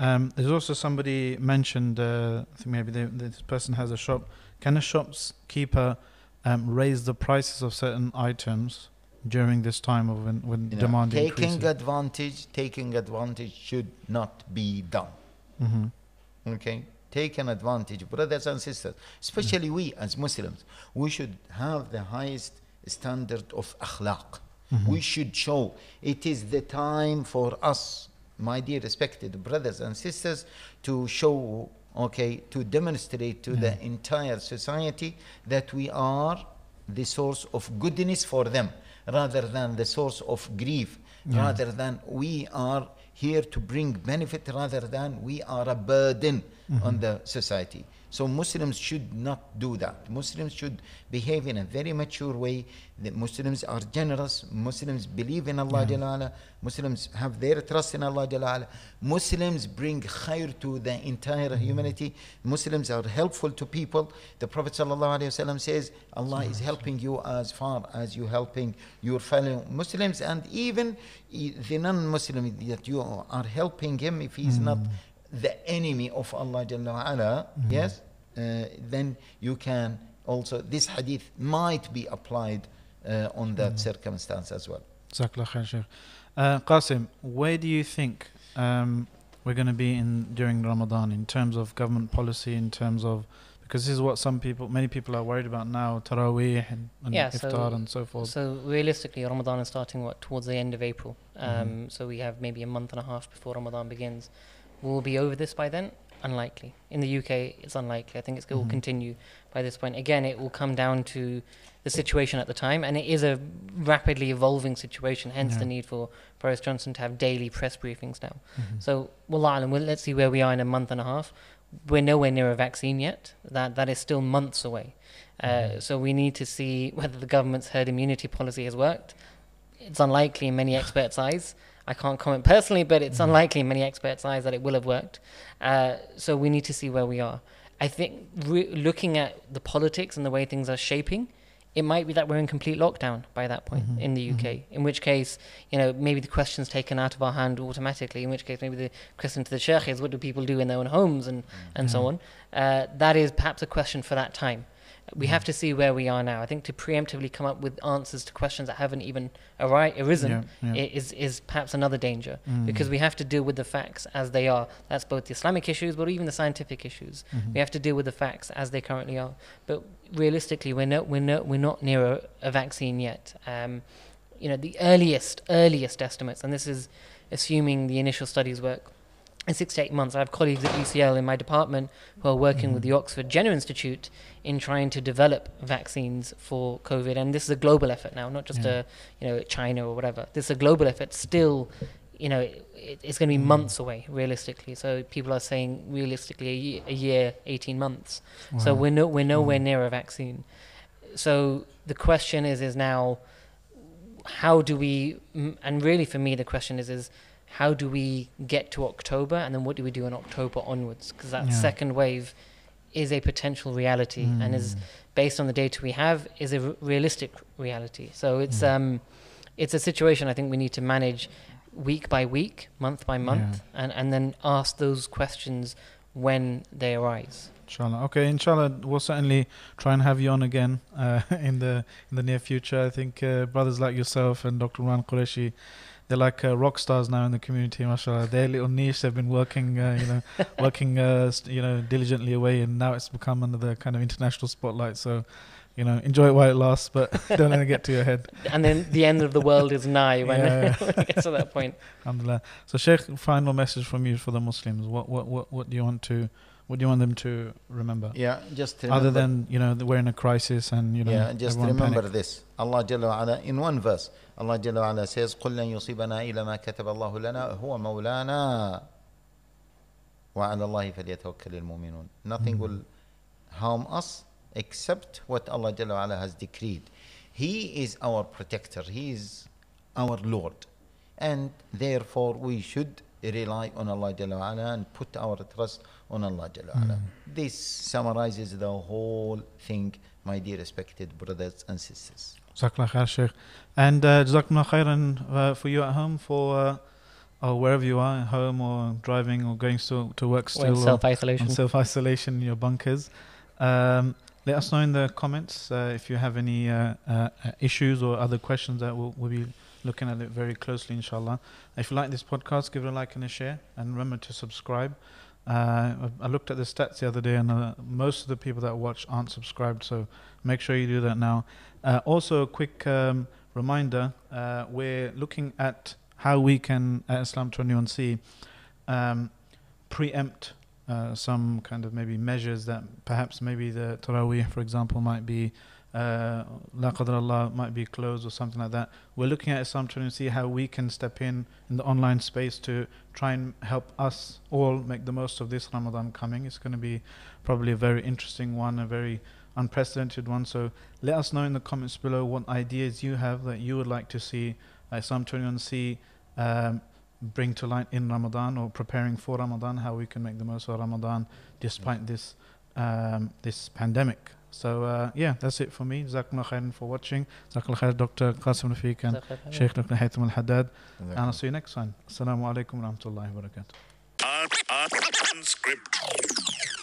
Um, there's also somebody mentioned. Uh, I think maybe they, this person has a shop. Can a shopkeeper um, raise the prices of certain items during this time of when, when You know, demand taking increases? advantage, taking advantage should not be done. hmm Okay, taken advantage, brothers and sisters. Especially we as Muslims, we should have the highest standard of akhlaq. Mm-hmm. We should show it is the time for us, my dear respected brothers and sisters, to show, okay, to demonstrate to the entire society that we are the source of goodness for them rather than the source of grief, Yeah. rather than we are here to bring benefit rather than we are a burden Mm-hmm. on the society. So Muslims should not do that. Muslims should behave in a very mature way. The Muslims are generous. Muslims believe in Allah Yeah. Jalla ala. Muslims have their trust in Allah Jalla ala. Muslims bring khair to the entire Mm-hmm. humanity. Muslims are helpful to people. The Prophet sallallahu alaihi wasallam says, Allah is helping you as far as you helping your fellow Muslims, and even the non-Muslim that you are helping him if he's not Mm. The enemy of Allah Jalla wa ala, Mhm. yes, uh, then you can also, this hadith might be applied uh, on that Mhm. circumstance as well. Jazakallah khair, Sheikh. Uh, Qasim, where do you think um, we're going to be in during Ramadan in terms of government policy, in terms of because this is what some people, many people are worried about now, Taraweeh and, and Yeah, iftar so- and so forth. So realistically, Ramadan is starting what towards the end of April. Um, Mhm. So we have maybe a month and a half before Ramadan begins. Will be over this by then? Unlikely. In the UK, it's unlikely. I think it's, it will Mhm. continue by this point. Again, it will come down to the situation at the time, and it is a rapidly evolving situation. Hence, Yeah. the need for Boris Johnson to have daily press briefings now. Mhm. So, wallah alam, well, let's see where we are in a month and a half. We're nowhere near a vaccine yet. That that is still months away. Uh, Mhm. So we need to see whether the government's herd immunity policy has worked. It's unlikely in many experts' eyes. I can't comment personally, but it's Mhm. unlikely in many experts' eyes that it will have worked. Uh, so we need to see where we are. I think re- looking at the politics and the way things are shaping, it might be that we're in complete lockdown by that point Mhm, in the UK. In which case, you know, maybe the question's taken out of our hand automatically. In which case, maybe the question to the sheikh is, what do people do in their own homes and, and so on. Uh, that is perhaps a question for that time. We have to see where we are now. I think to preemptively come up with answers to questions that haven't even arri- arisen yeah, yeah. is is perhaps another danger Mm. because we have to deal with the facts as they are. That's both the Islamic issues, but even the scientific issues. Mhm. We have to deal with the facts as they currently are. But realistically, we're not we're not we're not near a, a vaccine yet. Um, you know, the earliest earliest estimates, and this is assuming the initial studies work. In six to eight months, I have colleagues at UCL in my department who are working with Mhm. the Oxford Jenner Institute in trying to develop vaccines for COVID, and this is a global effort now, not just Yeah. a you know China or whatever. This is a global effort. Still, you know, it, it's going to be Mm. months away realistically. So people are saying realistically a year, a year 18 months. So we're no, we're nowhere Mm. near a vaccine. So the question is is now how do we and really for me the question is is how do we get to October and then what do we do in October onwards because that Yeah. second wave is a potential reality and is Mm. based on the data we have is a r- realistic reality. So it's Mm. um it's a situation I think we need to manage week by week, month by month and and then ask those questions when they arise. Inshallah. Okay, inshallah, we'll certainly try and have you on again uh, in the in the near future. I think uh, brothers like yourself and Dr. Ran Qureshi, they're like uh, rock stars now in the community. Mashallah, their little niche they've been working, uh, you know, working, uh, you know, diligently away, and now it's become under the kind of international spotlight. So, you know, enjoy it while it lasts, but don't let it get to your head. And then the end of the world is nigh when, Yeah. when it gets to that point. Alhamdulillah. So, Sheikh, final message from you for the Muslims. What what what what do you want to what do you want them to remember? Yeah, just remember. Other than you know, we're in a crisis and you know, yeah, just everyone remember panic. this. Allah Jalla wa ala, in one verse, Allah Jalla wa ala says, قُلْ لَن يُصِيبَنَا إِلَّا مَا كَتَبَ اللَّهُ لَنَا هُوَ مَوْلَانَا وَعَلَى اللَّهِ فَلْيَتَوَكَّلِ الْمُؤْمِنُونَ Nothing Mhm. will harm us except what Allah Jalla wa ala has decreed. He is our protector. He is our Lord. And therefore we should rely on Allah Jalla wa ala and put our trust on Allah Jalla. Mm. This summarizes the whole thing, my dear respected brothers and sisters. Jazakallah khair, Sheikh. And uh, Jazakumullah khairan uh, for you at home, for uh, or wherever you are, at home or driving or going still to work Or still in or self isolation. on self isolation in your bunkers. Um, let us know in the comments uh, if you have any uh, uh, uh, issues or other questions that we'll, we'll be looking at it very closely, inshallah. If you like this podcast, give it a like and a share, and remember to subscribe. Uh, I- looked at the stats the other day, and uh, most of the people that watch aren't subscribed, so make sure you do that now. Uh, also, a quick um, reminder uh, we're looking at how we can, at Islam 21C, um, preempt uh, some kind of maybe measures that perhaps maybe the Taraweeh, for example, might be. Uh, La Qadar Allah might be closed or something like that. We're looking at Islam 21 to see how we can step in in the online space to try and help us all make the most of this Ramadan coming. It's going to be probably a very interesting one, a very unprecedented one. So let us know in the comments below what ideas you have that you would like to see uh, Islam 21C um, bring to light in Ramadan or preparing for Ramadan, how we can make the most of Ramadan despite this um, this pandemic. So uh, yeah, that's it for me. Jazakallah khairan for watching. Jazakallah khair, Dr. Qasim Rafiq and Sheikh Dr. Haytham Al Haddad. And I'll see you next time. Assalamu alaikum wa rahmatullahi wa barakatuh. Un- un- Unscripted.